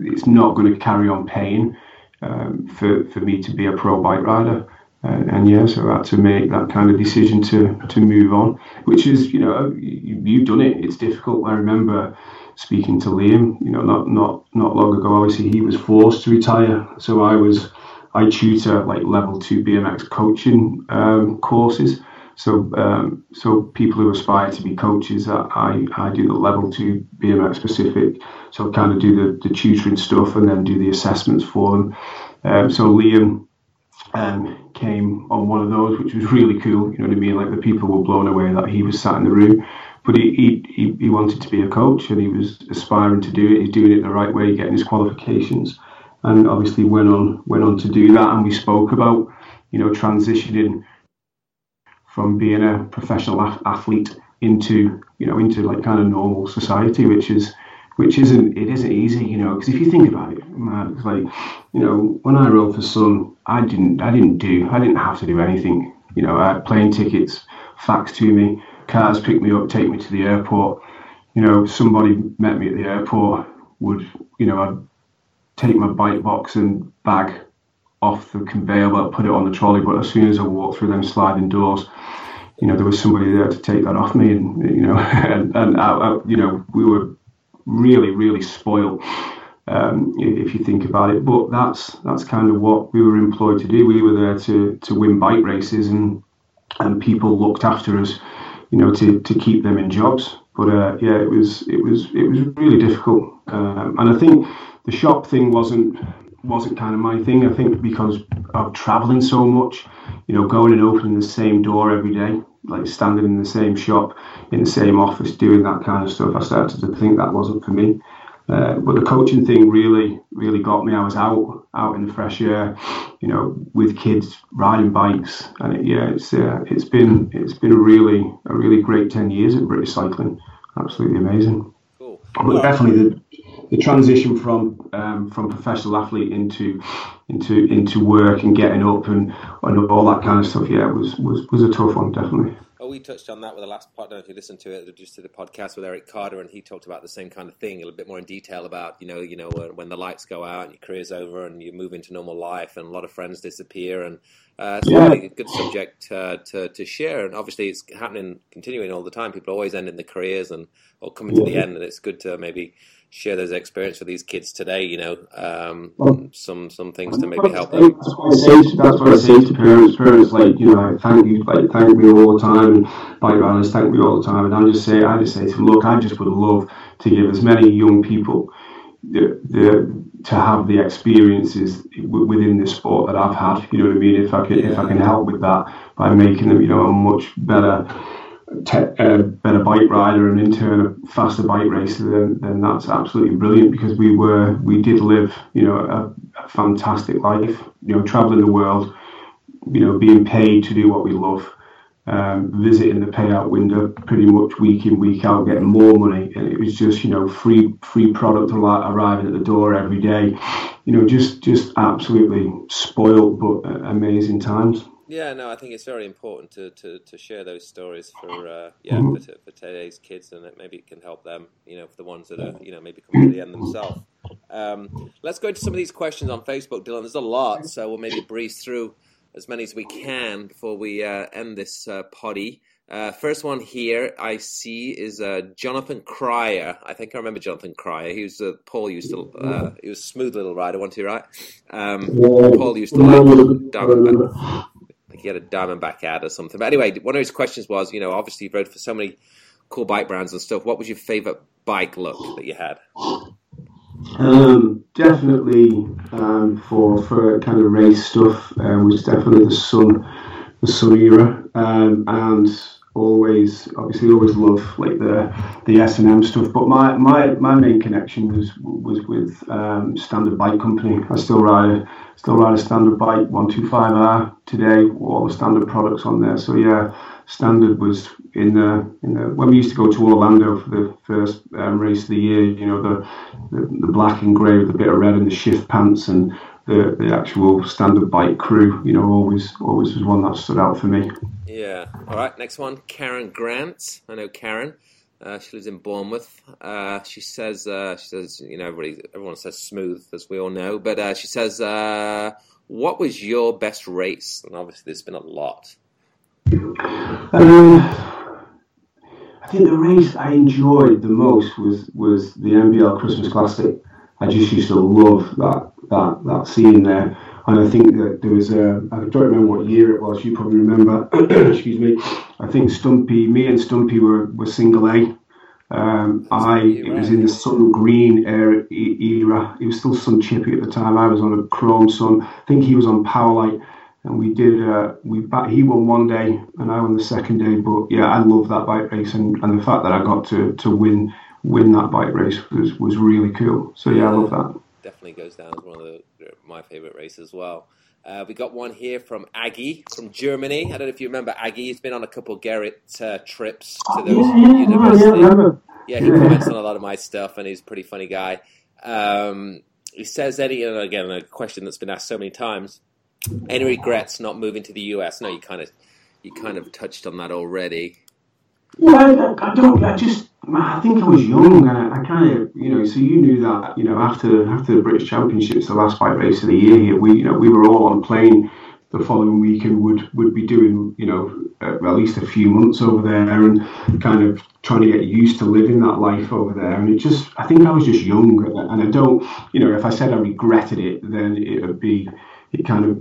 it's not going to carry on paying um, for, for me to be a pro bike rider. And, and, yeah, so I had to make that kind of decision to, to move on, which is, you know, you, you've done it. It's difficult. I remember speaking to Liam, you know, not, not, not long ago, obviously he was forced to retire. So I was, I tutor like level two BMX coaching um, courses. So, um, so people who aspire to be coaches, I, I do the level two BMX specific. So, I kind of do the, the tutoring stuff and then do the assessments for them. Um, so, Liam um, came on one of those, which was really cool. You know what I mean? Like the people were blown away that he was sat in the room. But he, he, he wanted to be a coach and he was aspiring to do it. He's doing it the right way, getting his qualifications and obviously went on went on to do that. And we spoke about you know transitioning from being a professional athlete into you know into like kind of normal society, which is which isn't it isn't easy, you know, because if you think about it, it's like you know when I rode for Sunn, I didn't I didn't do I didn't have to do anything, you know, I had plane tickets faxed to me, cars pick me up, take me to the airport. You know, somebody met me at the airport, would you know I'd take my bike box and bag off the conveyor belt, put it on the trolley. But as soon as I walked through them sliding doors, you know, there was somebody there to take that off me, and you know, [LAUGHS] and, and I, I, you know, we were really, really spoiled. Um, if you think about it, but that's that's kind of what we were employed to do. We were there to to win bike races, and and people looked after us, you know, to, to keep them in jobs. But uh, yeah, it was it was it was really difficult, um, and I think the shop thing wasn't wasn't kind of my thing. I think because of traveling so much, you know, going and opening the same door every day, like standing in the same shop, in the same office, doing that kind of stuff. I started to think that wasn't for me. Uh, but the coaching thing really, really got me. I was out, out in the fresh air, you know, with kids riding bikes, and it, yeah, it's uh, it's been it's been a really a really great ten years at British cycling. Absolutely amazing. Cool. But definitely the the transition from um, from professional athlete into into into work and getting up and, and all that kind of stuff, yeah, was was was a tough one, definitely. We touched on that with the last part. I don't know if you listened to it, just to the podcast with Eric Carter, and he talked about the same kind of thing, a little bit more in detail about you know, you know, when the lights go out and your career's over and you move into normal life, and a lot of friends disappear, and uh, it's yeah. really a good subject uh, to to share. And obviously, it's happening, continuing all the time. People always end in their careers and or coming yeah. to the end, and it's good to maybe share those experiences with these kids today. You know, um, well, some some things to maybe help them. That's what I say. To, that's what I say to parents. Parents like you know, thank you, like thank me all the time, and bike riders thank me all the time. And I just say, I just say to them, look, I just would love to give as many young people the, the to have the experiences within this sport that I've had. You know what I mean? If I can if I can help with that by making them, you know, a much better te- a better bike rider and in turn a faster bike racer, then, then that's absolutely brilliant because we were we did live you know a, a fantastic life. You know, traveling the world, you know, being paid to do what we love. Um, visiting the payout window pretty much week in week out, getting more money, and it was just you know free free product arriving at the door every day. You know, just just absolutely spoiled but amazing times. Yeah, no, I think it's very important to, to, to share those stories for uh, yeah mm-hmm. for, for, today's kids, and it maybe it can help them. You know, for the ones that are you know maybe coming to the end themselves. Um, let's go into some of these questions on Facebook, Dylan. There's a lot, so we'll maybe breeze through as many as we can before we uh, end this uh, poddy. Uh, first one here I see is uh, Jonathan Cryer. I think I remember Jonathan Cryer. He was uh, Paul used to. Uh, he was a smooth little rider, wasn't he? Right? Um, Paul used to like he had a Diamondback ad or something. But anyway, one of his questions was, you know, obviously you rode for so many cool bike brands and stuff. What was your favorite bike look that you had? Um, definitely um, for for kind of race stuff uh, was definitely the Sunn the Sunn era um, and always obviously always love like the the S and M stuff. But my, my my main connection was was with um, Standard Bike Company. I still ride still ride a Standard bike 125R today. All the Standard products on there. So yeah, Standard was in the in the when we used to go to Orlando for the first um, race of the year. You know the, the the black and grey with a bit of red in the shift pants and the, the actual standard bike crew, you know, always always was one that stood out for me. Yeah. All right. Next one, Karen Grant. I know Karen. Uh, she lives in Bournemouth. Uh, she says, uh, she says, you know, everybody, everyone says smooth, as we all know, but uh, she says, uh, what was your best race? And obviously, there's been a lot. Um, I think the race I enjoyed the most was was the NBL Christmas Classic. I just used to love that that that scene there. And I think that there was a, I don't remember what year it was, you probably remember, [CLEARS THROAT] excuse me. I think Stumpy, me and Stumpy were, were single A. Um, I, it was in the Sunn Green era, era. It was still Sunn Chipie at the time. I was on a Chrome Sunn. I think he was on Powerlite. And we did, uh, we he won one day and I won the second day. But yeah, I love that bike race. And, and the fact that I got to, to win win that bike race was, was really cool. So yeah, I love that definitely goes down as one of the, my favorite races as well. Uh, we got one here from Aggie from Germany. I don't know if you remember Aggie. He's been on a couple Garrett uh, trips to those yeah, universities. Yeah, yeah, he comments on a lot of my stuff, and he's a pretty funny guy. Um, he says, "Any and again a question that's been asked so many times. Any regrets not moving to the US? No, you kind of you kind of touched on that already. Yeah, I, I don't. I just I think I was young, and I, I kind of, you know, so you knew that, you know, after after the British Championships, the last bike race of the year here, we, you know, we were all on plane the following week and would would be doing, you know, at least a few months over there and kind of trying to get used to living that life over there. And it just, I think I was just young, and I don't, you know, if I said I regretted it, then it would be, it kind of,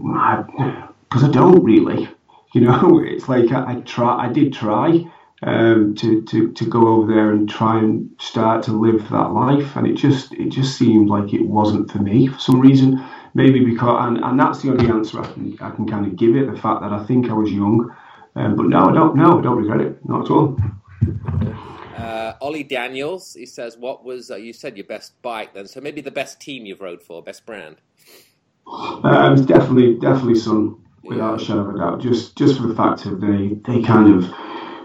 because I, I don't really, you know, [LAUGHS] it's like I, I try, I did try um, to, to, to go over there and try and start to live that life. And it just it just seemed like it wasn't for me for some reason. Maybe because and, and that's the only answer I can I can kind of give it. The fact that I think I was young. Um, but no, I don't. No, I don't regret it. Not at all. Uh, Ollie Daniels, he says, "What was uh, you said your best bike then? So maybe the best team you've rode for, best brand." It's definitely, definitely Sunn, without a shadow of a doubt. Just, just for the fact of they, they kind of,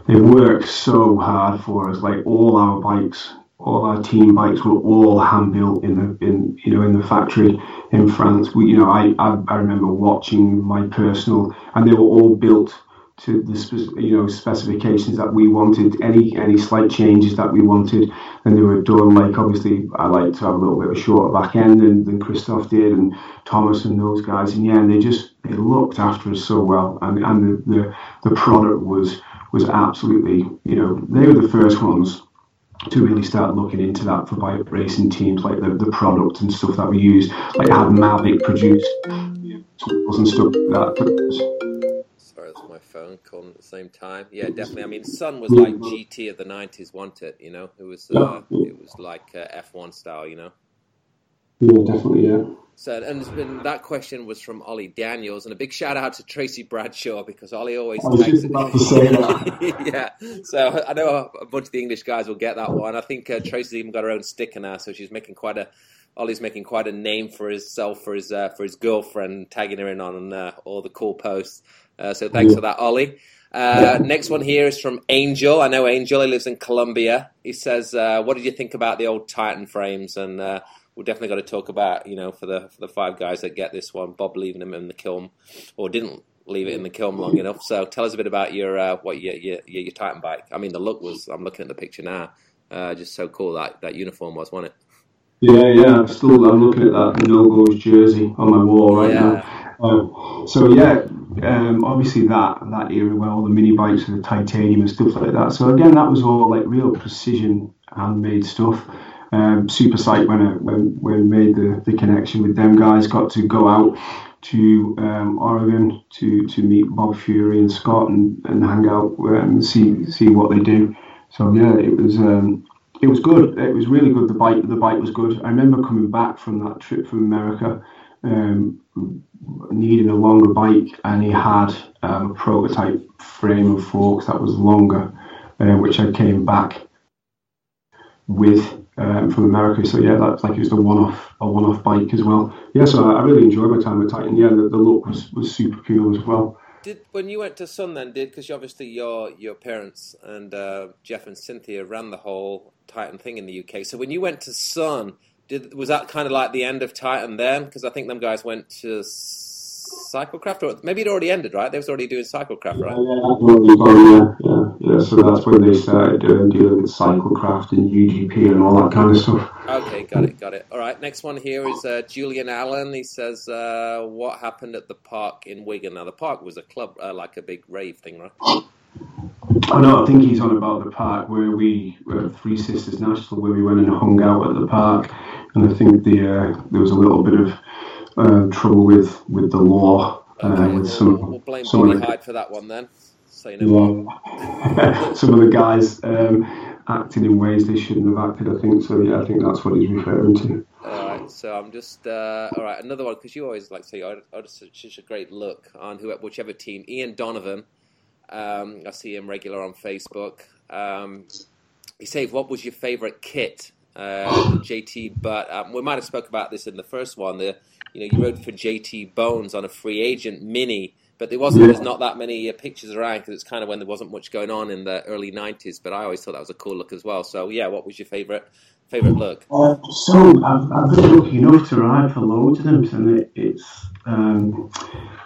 they worked so hard for us. Like all our bikes, all our team bikes were all hand built in the, in you know, in the factory in France. We, you know, I, I, I remember watching my personal, and they were all built to the you know specifications that we wanted. Any any slight changes that we wanted, and they were done. Like obviously, I like to have a little bit of a shorter back end than, than Christophe did, and Thomas and those guys. And yeah, and they just they looked after us so well, and and the the, the product was was absolutely you know they were the first ones to really start looking into that for bike racing teams, like the, the product and stuff that we use, like had Mavic produced tools and stuff like that Sorry, that's my phone calling at the same time. Yeah, definitely. I mean, Sunn was like GT of the '90s, wasn't it? You know, it was uh, it was like uh, F1 style. You know. Yeah, definitely. Yeah. So, and been, that question was from Ollie Daniels, and a big shout out to Tracy Bradshaw because Ollie always. I was just about to say that. [LAUGHS] yeah, so I know a bunch of the English guys will get that one. I think uh, Tracy's even got her own sticker now, so she's making quite a. Ollie's making quite a name for himself for his uh, for his girlfriend, tagging her in on uh, all the cool posts. Uh, so thanks for that, Ollie. Uh, next one here is from Angel. I know Angel. He lives in Colombia. He says, uh, "What did you think about the old Titan frames?" And uh, we're definitely got to talk about, you know, for the for the five guys that get this one, Bob leaving them in the kiln, or didn't leave it in the kiln long enough. So tell us a bit about your uh, what your, your your Titan bike. I mean, the look was. I'm looking at the picture now. Uh, just so cool that that uniform was, wasn't it? Yeah, yeah. I'm still I'm looking at that No Goes jersey on my wall right yeah. now. Um, so yeah, um, obviously that that era where all the mini bikes and the titanium and stuff like that. So again, that was all like real precision handmade stuff. Um, super psyched when I, when when made the, the connection with them guys. Got to go out to um, Oregon to, to meet Bob Fury and Scott and, and hang out and see see what they do. So yeah, it was um, it was good. It was really good. The bike the bike was good. I remember coming back from that trip from America um, needing a longer bike, and he had um, a prototype frame of forks that was longer, uh, which I came back with um, from America. So yeah, that's like it was a one-off, a one-off bike as well. Yeah, so I, I really enjoyed my time with Titan. Yeah, the, the, look was, was super cool as well. Did when you went to Sunn then? Did because obviously your your parents and uh, Jeff and Cynthia ran the whole Titan thing in the UK. So when you went to Sunn did was that kind of like the end of Titan then? Because I think them guys went to Cyclecraft, or maybe it already ended, right? They was already doing Cyclecraft, right? Yeah, yeah, yeah. So that's when they started doing dealing with Cyclecraft and UGP and all that kind of stuff. Okay, got it, got it. All right, next one here is uh, Julian Allen. He says, uh, "What happened at the park in Wigan?" Now, the park was a club, uh, like a big rave thing, right? I know. I think he's on about the park where we were Three Sisters National, where we went and hung out at the park, and I think the uh, there was a little bit of uh, trouble with with the law. Uh, okay, with we'll, some, we'll blame some Bonnie Hyde for that one then. Say no yeah. [LAUGHS] some of the guys um, acting in ways they shouldn't have acted. I think so. Yeah, I think that's what he's referring to. All right, so I'm just uh, all right. Another one because you always like say, "Oh, oh such a great look on whoever, whichever team." Ian Donovan um, I see him regular on Facebook. Um, he said, "What was your favourite kit?" Uh, [GASPS] JT, but um, we might have spoke about this in the first one. The you know you rode for JT Bones on a free agent mini, but there wasn't there's not that many uh, pictures around because it's kind of when there wasn't much going on in the early '90s. But I always thought that was a cool look as well. So yeah, what was your favourite favorite look? Uh, so I've, I've, been lucky enough to ride for loads of them, and it, it's um,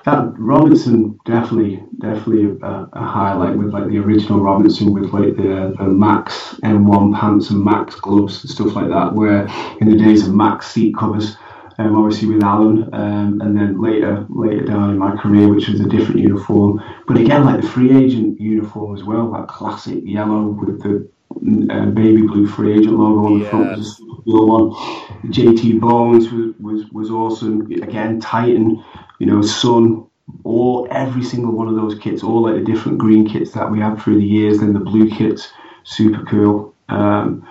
that Robinson definitely definitely a, a, highlight with like the original Robinson with like the, the Max M1 pants and Max gloves and stuff like that. Where in the days of Max seat covers. Um, obviously with Alan, um, and then later later down in my career, which was a different uniform. But again, like the free agent uniform as well, that classic yellow with the uh, baby blue free agent logo on the front was a super cool one. JT Bones was, was was awesome. Again, Titan, you know, Sunn, all every single one of those kits, all like the different green kits that we had through the years. Then the blue kits, super cool. Um,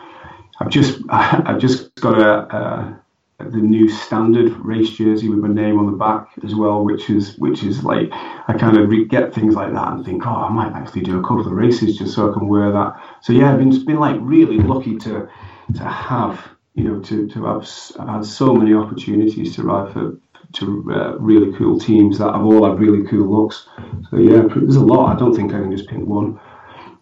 I've just [LAUGHS] I, have just got a, a, the new standard race jersey with my name on the back as well, which is which is like I kind of get things like that and think, oh, I might actually do a couple of races just so I can wear that. So yeah, I've been been like really lucky to to have you know to to have had so many opportunities to ride for to uh, really cool teams that have all had really cool looks. So yeah, there's a lot. I don't think I can just pick one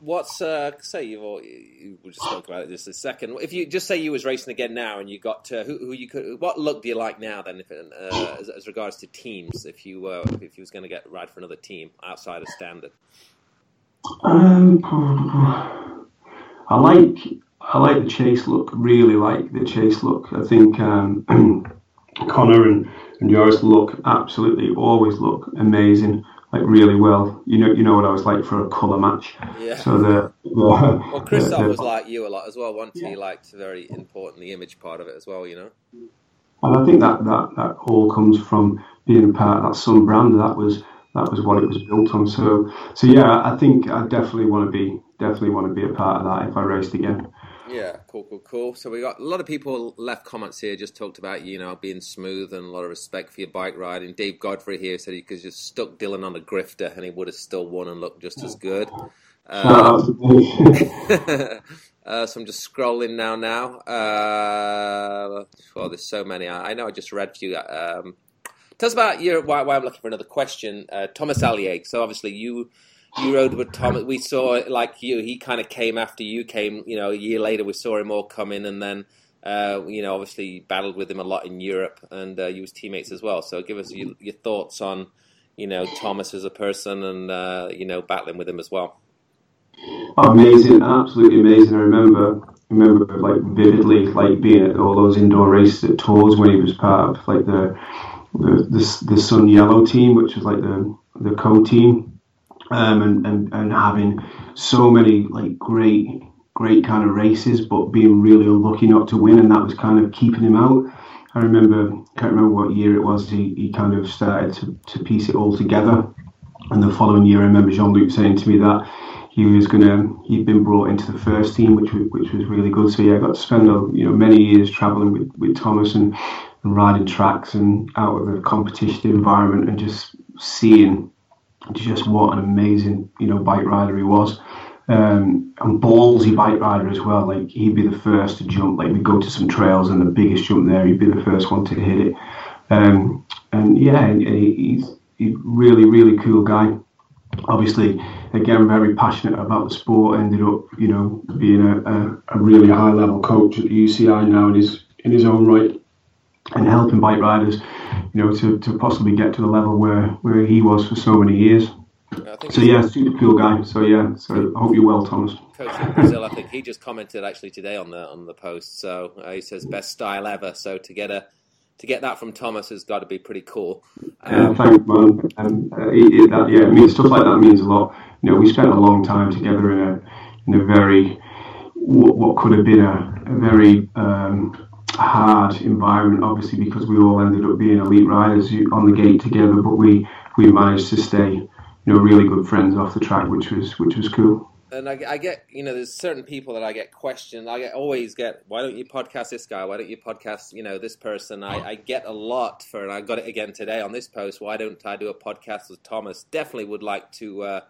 what's uh, say you've all, you just spoke about it just a second. If you just say you was racing again now and you got to, who, who you could, what look do you like now then? If uh, as, as, regards to teams, if you uh, if you was going to get ride for another team outside of standard. Um, I like I like the chase look. Really like the chase look. I think um, [CLEARS THROAT] Connor and and yours look absolutely always look amazing like really well. You know, you know what I was like for a colour match. Yeah. So the, the well, Christophe was like you a lot as well. One yeah. he liked very important the image part of it as well. You know. And I think that that that all comes from being a part of that Sunn brand. That was that was what it was built on. So so yeah, I think I definitely want to be definitely want to be a part of that if I raced again. Yeah, cool, cool, cool. So we got a lot of people left comments here, just talked about you know being smooth and a lot of respect for your bike riding. Dave Godfrey here said he could just stuck Dylan on a grifter and he would have still won and looked just as good. Um, [LAUGHS] uh, so I'm just scrolling now. Now, uh, well, there's so many. I, I know I just read a few. Um, tell us about your why, why I'm looking for another question. Uh, Thomas Allier. So obviously you you rode with Thomas. We saw like you. He kind of came after you came. You know, a year later we saw him all coming, and then uh, you know, obviously battled with him a lot in Europe, and uh, you was teammates as well. So give us your, your, thoughts on you know Thomas as a person, and uh, you know battling with him as well. Amazing! Absolutely amazing. I remember remember like vividly like being at all those indoor races at Tours when he was part of like the the the, the Sunn Yellow team, which was like the the co team um, and, and, and having so many like great great kind of races, but being really unlucky not to win, and that was kind of keeping him out. I remember, can't remember what year it was. He, he kind of started to, to piece it all together, and the following year, I remember Jean Luc saying to me that he was gonna he'd been brought into the first team, which was, which was really good. So yeah, I got to spend a, you know many years traveling with, with Thomas and, and riding tracks and out of a competition environment and just seeing just what an amazing, you know, bike rider he was. Um, and ballsy bike rider as well. Like he'd be the first to jump. Like we'd go to some trails and the biggest jump there, he'd be the first one to hit it. Um, and yeah, he's he's really really cool guy. Obviously, again very passionate about the sport. Ended up, you know, being a, a, a really high level coach at the UCI now in his in his own right, and helping bike riders you know, to, to possibly get to the level where, where he was for so many years. So yeah, super cool guy. So yeah, so I hope you're well, Thomas. Coach in Brazil, I think he just commented actually today on the on the post. So uh, he says best style ever. So to get a to get that from Thomas has got to be pretty cool. Um, yeah, thanks, man. Um, uh, it, it, that, yeah, I mean stuff like that means a lot. You know, we spent a long time together in a in a very what, what could have been a, a very um, hard environment, obviously, because we all ended up being elite riders on the gate together. But we we managed to stay, you know, really good friends off the track, which was which was cool. And I, I get, you know, there's certain people that I get questioned. I get, always get, why don't you podcast this guy? Why don't you podcast, you know, this person? I, I get a lot for, and I got it again today on this post. Why don't I do a podcast with Thomas? Definitely would like to. Uh,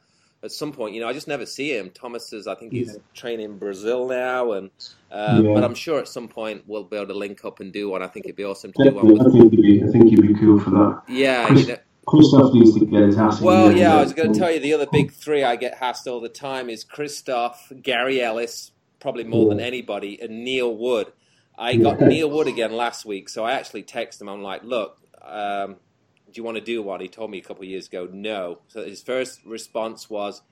at some point, you know, I just never see him. Thomas is, I think he's yeah. training in Brazil now, and uh, yeah. but I'm sure at some point we'll be able to link up and do one. I think it'd be awesome to Definitely. do one. With I think he'd be, I think he'd be cool for that. Yeah, Chris, you know, Christophe needs to get his ass. Well, yeah, I was going to tell you the other big three I get asked all the time is Christophe, Gary Ellis, probably more yeah. than anybody, and Neil Wood. I got Neil Wood again last week, so I actually texted him. I'm like, look. Um, do you want to do one? He told me a couple years ago, no. So his first response was,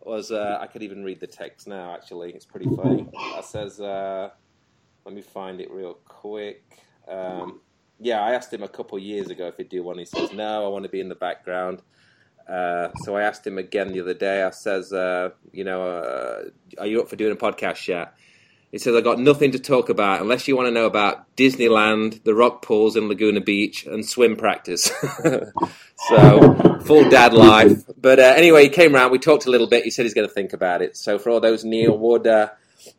was uh, I could even read the text now. Actually, it's pretty funny. It says, uh, let me find it real quick. Um, yeah, I asked him a couple years ago if he'd do one. He says, no, I want to be in the background. Uh, so I asked him again the other day. I says, uh, you know, uh, are you up for doing a podcast yet? He says, I've got nothing to talk about unless you want to know about Disneyland, the rock pools in Laguna Beach, and swim practice. [LAUGHS] so, full dad life. But uh, anyway, he came around. We talked a little bit. He said he's going to think about it. So, for all those Neil Wood uh,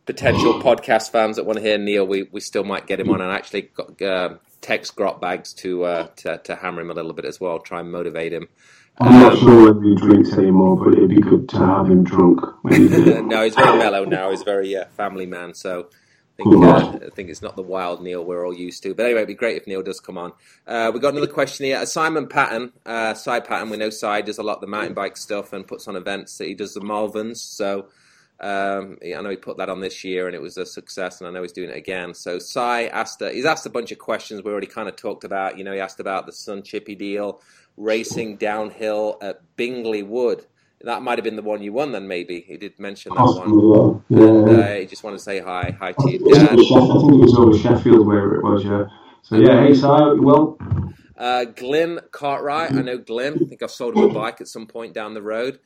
potential podcast fans that want to hear Neil, we, we still might get him on. And actually got, uh, text Grot Bags to, to to hammer him a little bit as well, try and motivate him. I'm not sure whether he drinks anymore, but it'd be good to have him drunk. [LAUGHS] no, he's very mellow now. He's very uh, family man, so I think, uh, I think it's not the wild Neil we're all used to. But anyway, it'd be great if Neil does come on. Uh, we got another question here. Uh, Simon Patton, uh, Side Patton, we know Side does a lot of the mountain bike stuff and puts on events. That he does the Malverns, so um, I know he put that on this year and it was a success, and I know he's doing it again. So Si asked, uh, he's asked a bunch of questions we already kind of talked about. You know, he asked about the Sunn Chipie deal racing downhill at Bingley Wood. That might have been the one you won then, maybe. He did mention that one. Yeah. And uh, he just wanted to say hi. Hi to you, Dad. I think it was over Sheffield where it was, yeah. So, yeah, hey, Si, well. Uh, Glyn Cartwright, I know Glyn. I think I've sold him a bike at some point down the road.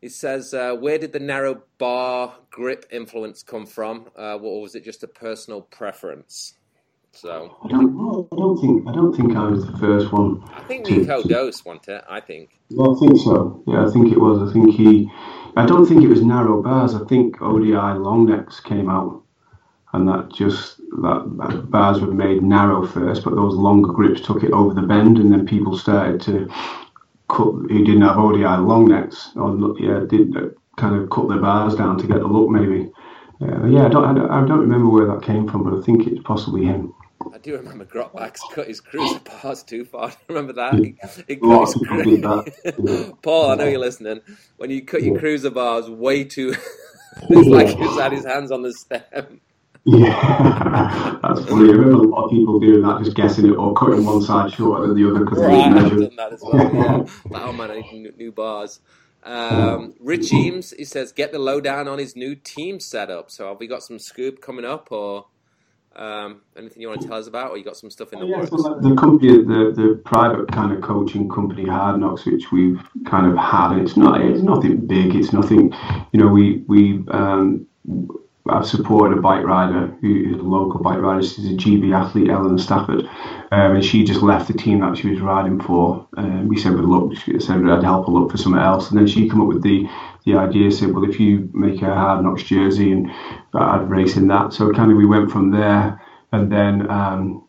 He says, uh, "Where did the narrow bar grip influence come from? Uh, or was it just a personal preference?" So I don't, I don't think I don't think I was the first one. I think Nico to, Dose wanted it. I think. Yeah, I think so. Yeah, I think it was. I think he. I don't think it was narrow bars. I think ODI long necks came out, and that just that, that bars were made narrow first, but those longer grips took it over the bend, and then people started to cut. Who didn't have ODI long necks, or yeah, did uh, kind of cut their bars down to get the look maybe. Uh, yeah, I don't, I don't, I don't remember where that came from, but I think it's possibly him. I do remember Grotbags cut his cruiser [LAUGHS] bars too far. [LAUGHS] Remember that. He, he cut his cru- Paul, I know you're listening. When you cut your cruiser bars way too, [LAUGHS] it's like he had his hands on the stem. Yeah, that's funny. I remember a lot of people doing that, just guessing it or cutting one side shorter than the other because right, I've done that as well. Yeah. oh man, I need new bars. Um, Rich Eames, he says, get the lowdown on his new team setup. So have we got some scoop coming up or? Um, anything you want to tell us about, or you got some stuff in the yeah, works? So the company, the the private kind of coaching company, Hard Knocks, which we've kind of had. It's not, it's nothing big. It's nothing, you know. We we um, I've supported a bike rider who is a local bike rider. She's a GB athlete, Ellen Stafford, um, and she just left the team that she was riding for. Um, we said we'd look, she said I'd help her look for something else, and then she come up with the the idea. Said, well, if you make a Hard Knocks jersey, and I'd race in that. So kind of we went from there, and then. Um,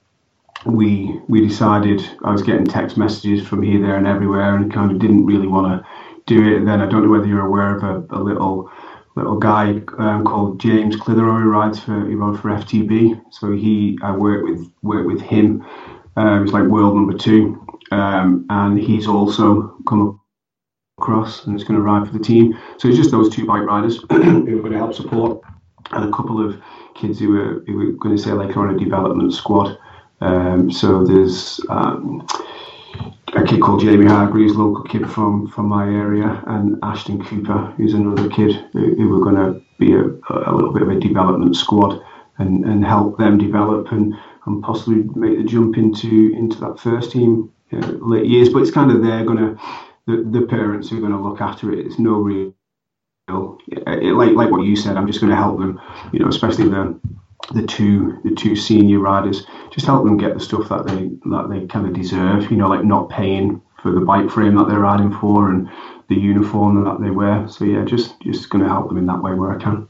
we we decided I was getting text messages from here, there, and everywhere, and kind of didn't really want to do it. And then I don't know whether you're aware of a, a little little guy um, called James Clitheroe rides for he rode for FTB. So he I work with work with him. Um, he's like world number two, um, and he's also come across and is going to ride for the team. So it's just those two bike riders [CLEARS THROAT] who are going to help support, and a couple of kids who are who are going to say like on a development squad. Um, so there's um, a kid called Jamie Hargreaves, local kid from, from my area, and Ashton Cooper, who's another kid who, who going to be a, a little bit of a development squad and, and help them develop and, and possibly make the jump into into that first team uh, late years. But it's kind of they're going to the, the parents are going to look after it. It's no real uh, it, like like what you said. I'm just going to help them, you know, especially the the two the two senior riders just help them get the stuff that they that they kind of deserve you know like not paying for the bike frame that they're riding for and the uniform that they wear so yeah just just going to help them in that way where i can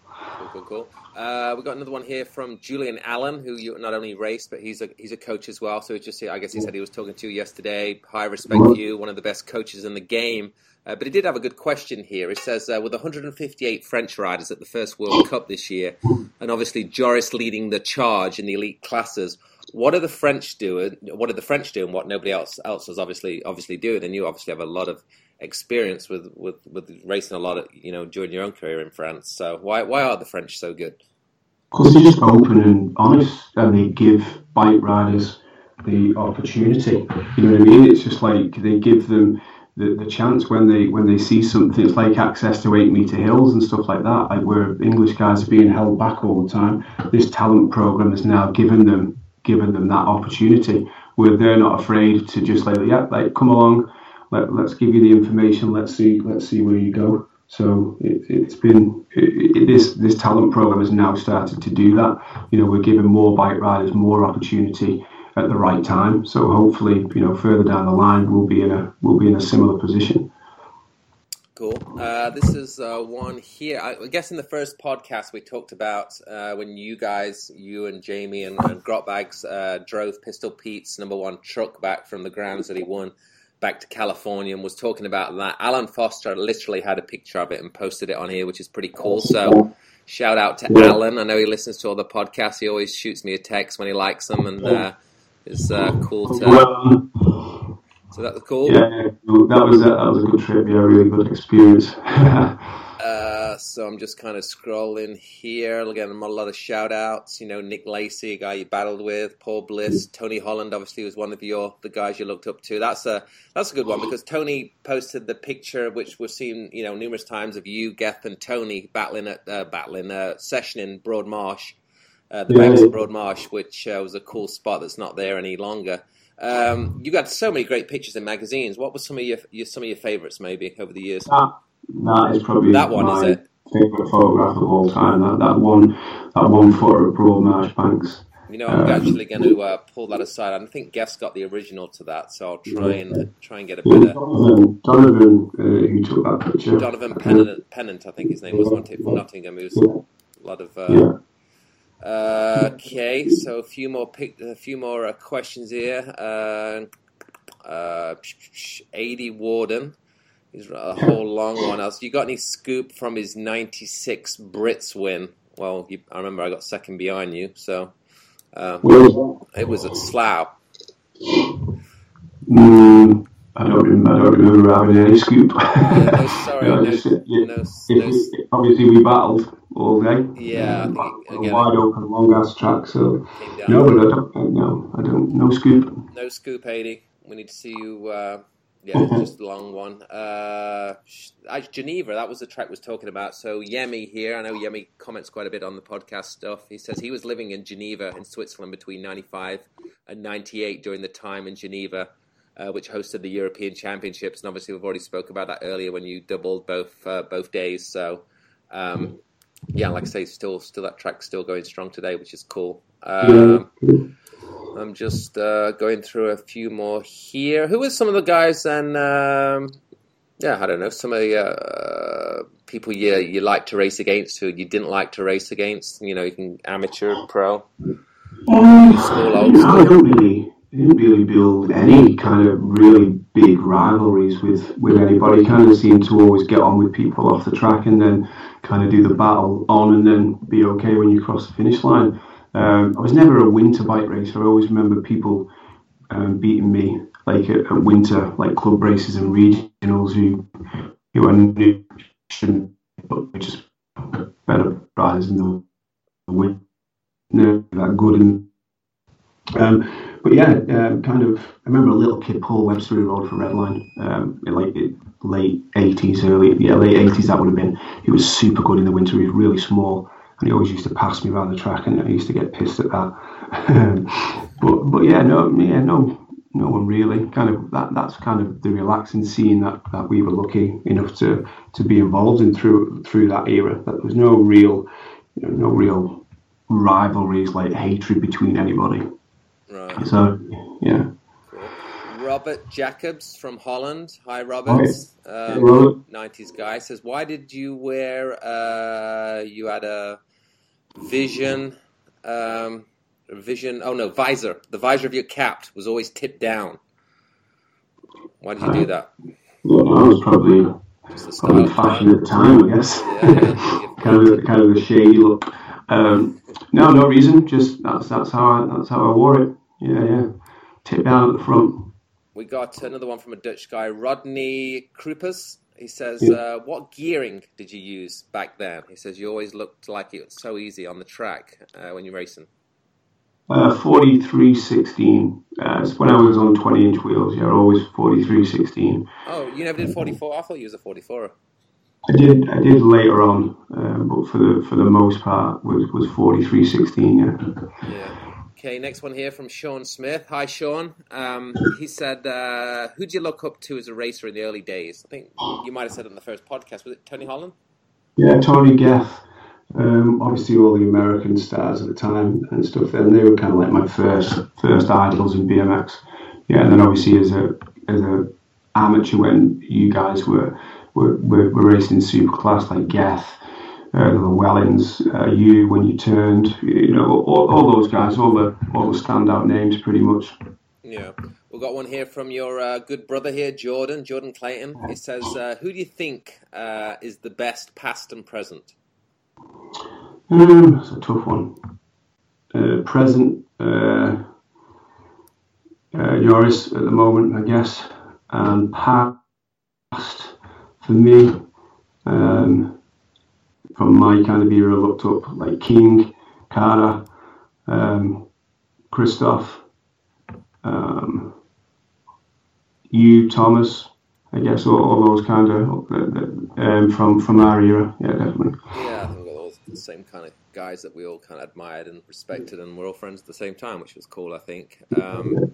uh, we've got another one here from Julian Allen, who you not only raced, but he's a he's a coach as well. So just I guess he said he was talking to you yesterday. High respect to you, one of the best coaches in the game. Uh, but he did have a good question here. He says, uh, with 158 French riders at the first World Cup this year, and obviously Joris leading the charge in the elite classes, what are the French doing? What are the French doing? What nobody else else is obviously obviously doing, and you obviously have a lot of experience with, with, with racing a lot of you know during your own career in France. So why why are the French so good? Because they're just open and honest, and they give bike riders the opportunity. You know what I mean? It's just like they give them the, the chance when they when they see something it's like access to eight meter hills and stuff like that like where english guys are being held back all the time this talent program has now given them given them that opportunity where they're not afraid to just like yeah like come along let, let's give you the information let's see let's see where you go so it, has been it, it, this this talent program has now started to do that you know we're giving more bike riders more opportunity at the right time. So hopefully, you know, further down the line, we'll be in a we'll be in a similar position. Cool. Uh, this is uh, one here. I guess in the first podcast we talked about uh, when you guys, you and Jamie and, and Grotbags, uh, drove Pistol Pete's number one truck back from the grounds that he won back to California and was talking about that. Alan Foster literally had a picture of it and posted it on here, which is pretty cool. So shout out to yeah. Alan. I know he listens to all the podcasts. He always shoots me a text when he likes them, and uh, it's uh, cool to. So that was cool. Yeah, that was a, that was a good trip. Yeah, really good experience. [LAUGHS] uh, so I'm just kind of scrolling here. Again, I'm a lot of shout outs. You know, Nick Lacey, a guy you battled with, Paul Bliss, Tony Holland. Obviously, was one of your the guys you looked up to. That's a that's a good one because Tony posted the picture, which we've seen you know numerous times of you, Geth, and Tony battling at uh, battling uh, session in Broadmarsh. Uh, the yeah. Broad Marsh, which uh, was a cool spot that's not there any longer. Um, you got so many great pictures in magazines. What were some of your, your some of your favourites maybe over the years? That, is probably that one. Is it favourite photograph of all time? That that one that one photo of Broad Marsh Banks. You know, I'm um, actually going to uh, pull that aside. I think Geth got the original to that, so I'll try and try and get a better. Donovan, Donovan uh, who took that picture. Donovan Pennant, Pennant, I think his name was, one tip from Nottingham. He was a lot of. Uh, yeah uh, okay, so a few more pick, a few more uh, questions here. Uh, uh, 80 Warden is a whole long one. Else, you got any scoop from his 96 Brits win? Well, you, I remember I got second behind you, so um, it was at Slough. Mm, I don't, I don't remember having any scoop. [LAUGHS] no, sorry, [LAUGHS] no, no, no, obviously we battled all day. Yeah, um, again, wide open, long ass track. So no, but I don't. No, I don't. No scoop. No scoop, eighty. We need to see you. Uh, yeah, just a [LAUGHS] long one. Uh, Geneva, that was the track was talking about. So Yemi here, I know Yemi comments quite a bit on the podcast stuff. He says he was living in Geneva in Switzerland between 95 and 98 during the time in Geneva, uh, which hosted the European Championships. And obviously we've already spoke about that earlier when you doubled both uh, both days. So um, yeah, like I say, still still that track still going strong today, which is cool. Um, I'm just uh, going through a few more here. Who are some of the guys and um, yeah, I don't know, some of the uh, people you you like to race against who you didn't like to race against. You know, you can amateur, pro, um, small, old. I don't really didn't really build any kind of really big rivalries with with anybody. Kind of seemed to always get on with people off the track, and then kind of do the battle on, and then be okay when you cross the finish line. Um, I was never a winter bike racer. I always remember people um, beating me like at, at, winter, like club races and regionals who who are new, but just better riders in the win. No, that good and. Um, but yeah, um, kind of. I remember a little kid, Paul Webster, who rode for Redline um, in like late eighties, early yeah, late eighties. That would have been. He was super good in the winter. He was really small, and he always used to pass me around the track, and I used to get pissed at that. [LAUGHS] but but yeah, no, yeah, no, no one really. Kind of that. That's kind of the relaxing scene that, that we were lucky enough to to be involved in through through that era. That there was no real, you know, no real rivalries like hatred between anybody. Right. So, yeah. Robert Jacobs from Holland. Hi, Robert. Um, 90s guy says, Why did you wear, uh, you had a vision, um, vision, oh no, visor. The visor of your cap was always tipped down. Why did you do that? Yeah, I was probably, probably fashion at the time, I guess. Yeah, [LAUGHS] kind, of, kind of a shady look. Um, no, no reason. Just that's that's how I, that's how I wore it. Yeah, yeah. Tip down at the front. We got another one from a Dutch guy, Rodney Kruppers. He says, yeah. uh, "What gearing did you use back then?" He says, "You always looked like it was so easy on the track uh, when you're racing." Uh, 4316. Uh, when I was on 20 inch wheels, yeah, always 4316. Oh, you never did 44? I thought you was a 44. I did, I did later on, uh, but for the for the most part was was 4316. Yeah. Yeah. Okay, next one here from Sean Smith. Hi, Sean. Um, he said, uh, "Who do you look up to as a racer in the early days?" I think you might have said it in the first podcast. Was it Tony Holland? Yeah, Tony Geth. Um, obviously, all the American stars at the time and stuff. And they were kind of like my first first idols in BMX. Yeah, and then obviously as a as a amateur when you guys were were, were, were racing super class like Geth, uh, the Wellens, uh, you when you turned, you know, all, all, those guys, all the all the standout names, pretty much. Yeah, we've got one here from your uh, good brother here, Jordan, Jordan Clayton. He says, uh, "Who do you think uh, is the best, past and present?" Um, it's a tough one. Uh, present, uh, Joris at the moment, I guess, and past for me. Um, from my kind of era looked up like King, Carter, um, Christophe, um, you, Thomas, I guess all, all those kind of um, from from our era, yeah, definitely. Yeah, I think all the same kind of guys that we all kind of admired and respected, and we're all friends at the same time, which was cool. I think. Um,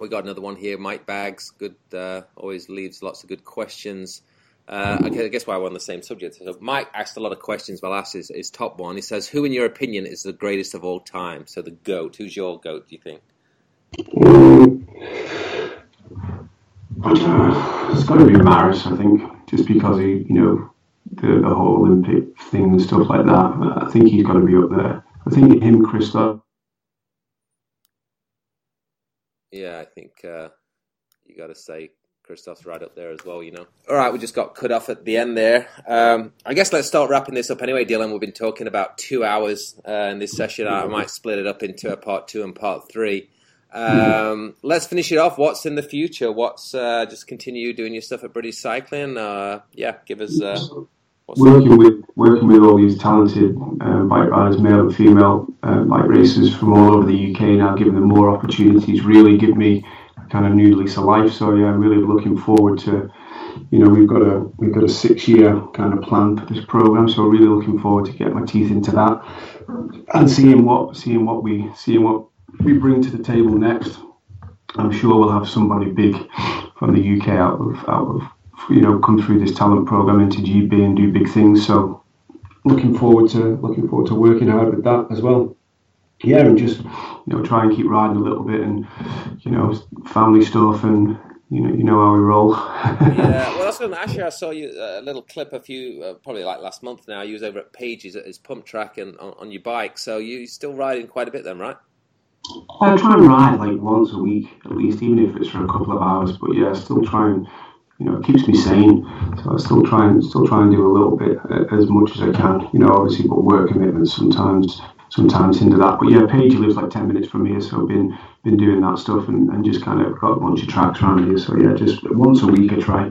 we got another one here, Mike Bags. Good, uh, always leaves lots of good questions. Uh, I guess why we're on the same subject. So Mike asked a lot of questions. Well, asked his, his top one. He says, "Who, in your opinion, is the greatest of all time?" So the goat. Who's your goat? Do you think? [SIGHS] It's got to be Maris, I think, just because he, you know, the, the whole Olympic thing and stuff like that. I think he's got to be up there. I think him, Christophe. Yeah, I think uh, you got to say Christophe's right up there as well, you know. All right, we just got cut off at the end there. Um, I guess let's start wrapping this up anyway, Dylan. We've been talking about two hours uh, in this session. I might split it up into a part two and part three. Um, let's finish it off. What's in the future? What's uh, just continue doing your stuff at British Cycling? Uh, yeah, give us. Uh, working with working with all these talented uh, bike riders, male and female uh, bike racers from all over the UK now, giving them more opportunities. Really give me kind of new lease of life. So yeah, I'm really looking forward to. You know, we've got a we've got a six year kind of plan for this program, so really looking forward to get my teeth into that and seeing what seeing what we seeing what we bring to the table next. I'm sure we'll have somebody big from the UK out of out of you know come through this talent program into GB and do big things. So looking forward to looking forward to working hard with that as well yeah, and just you know try and keep riding a little bit, and you know family stuff, and you know you know how we roll. yeah, [LAUGHS] well, that's ask you. I saw you uh, a little clip a few, uh, probably like last month now. You was over at Pages at his pump track and on, on your bike, so you are still riding quite a bit then, right? I try and ride like once a week at least, even if it's for a couple of hours. But yeah, still try and you know, it keeps me sane. So I still try and still try and do a little bit uh, as much as I can. You know, obviously, but work commitments sometimes sometimes into that. But yeah, Paige lives like ten minutes from here, so I've been been doing that stuff and, and just kind of got a bunch of tracks around here. So yeah, just once a week I try.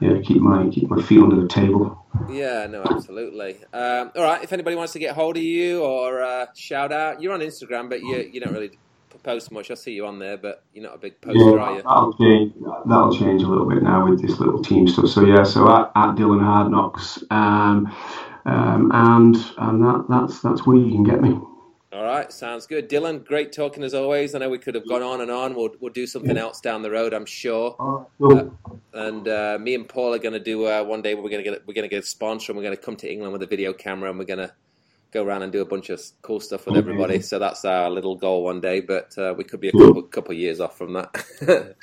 Yeah, keep my keep my feet under the table. Yeah, no, absolutely. Um, all right, if anybody wants to get hold of you or uh, shout out, you're on Instagram, but you you don't really post much. I see you on there, but you're not a big poster, yeah, are you? That'll change. That'll change a little bit now with this little team stuff. So yeah, so at, at Dylan Hardknocks. Um, um, and and that that's that's where you can get me. All right, sounds good, Dylan. Great talking as always. I know we could have gone on and on. We'll we'll do something else down the road, I'm sure. cool. uh, and uh, me and Paul are going to do uh, one day. We're going to get we're going to get a sponsor, and we're going to come to England with a video camera, and we're going to go around and do a bunch of cool stuff with everybody. So that's our little goal one day, but uh, we could be a couple, couple years off from that. [LAUGHS]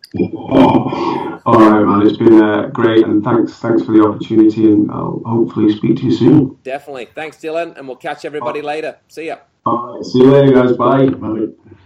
All right, man. It's been uh, great, and thanks, thanks for the opportunity, and I'll hopefully speak to you soon. Definitely. Thanks, Dylan, and we'll catch everybody later. See ya. All right. See you later, guys. Bye. Bye.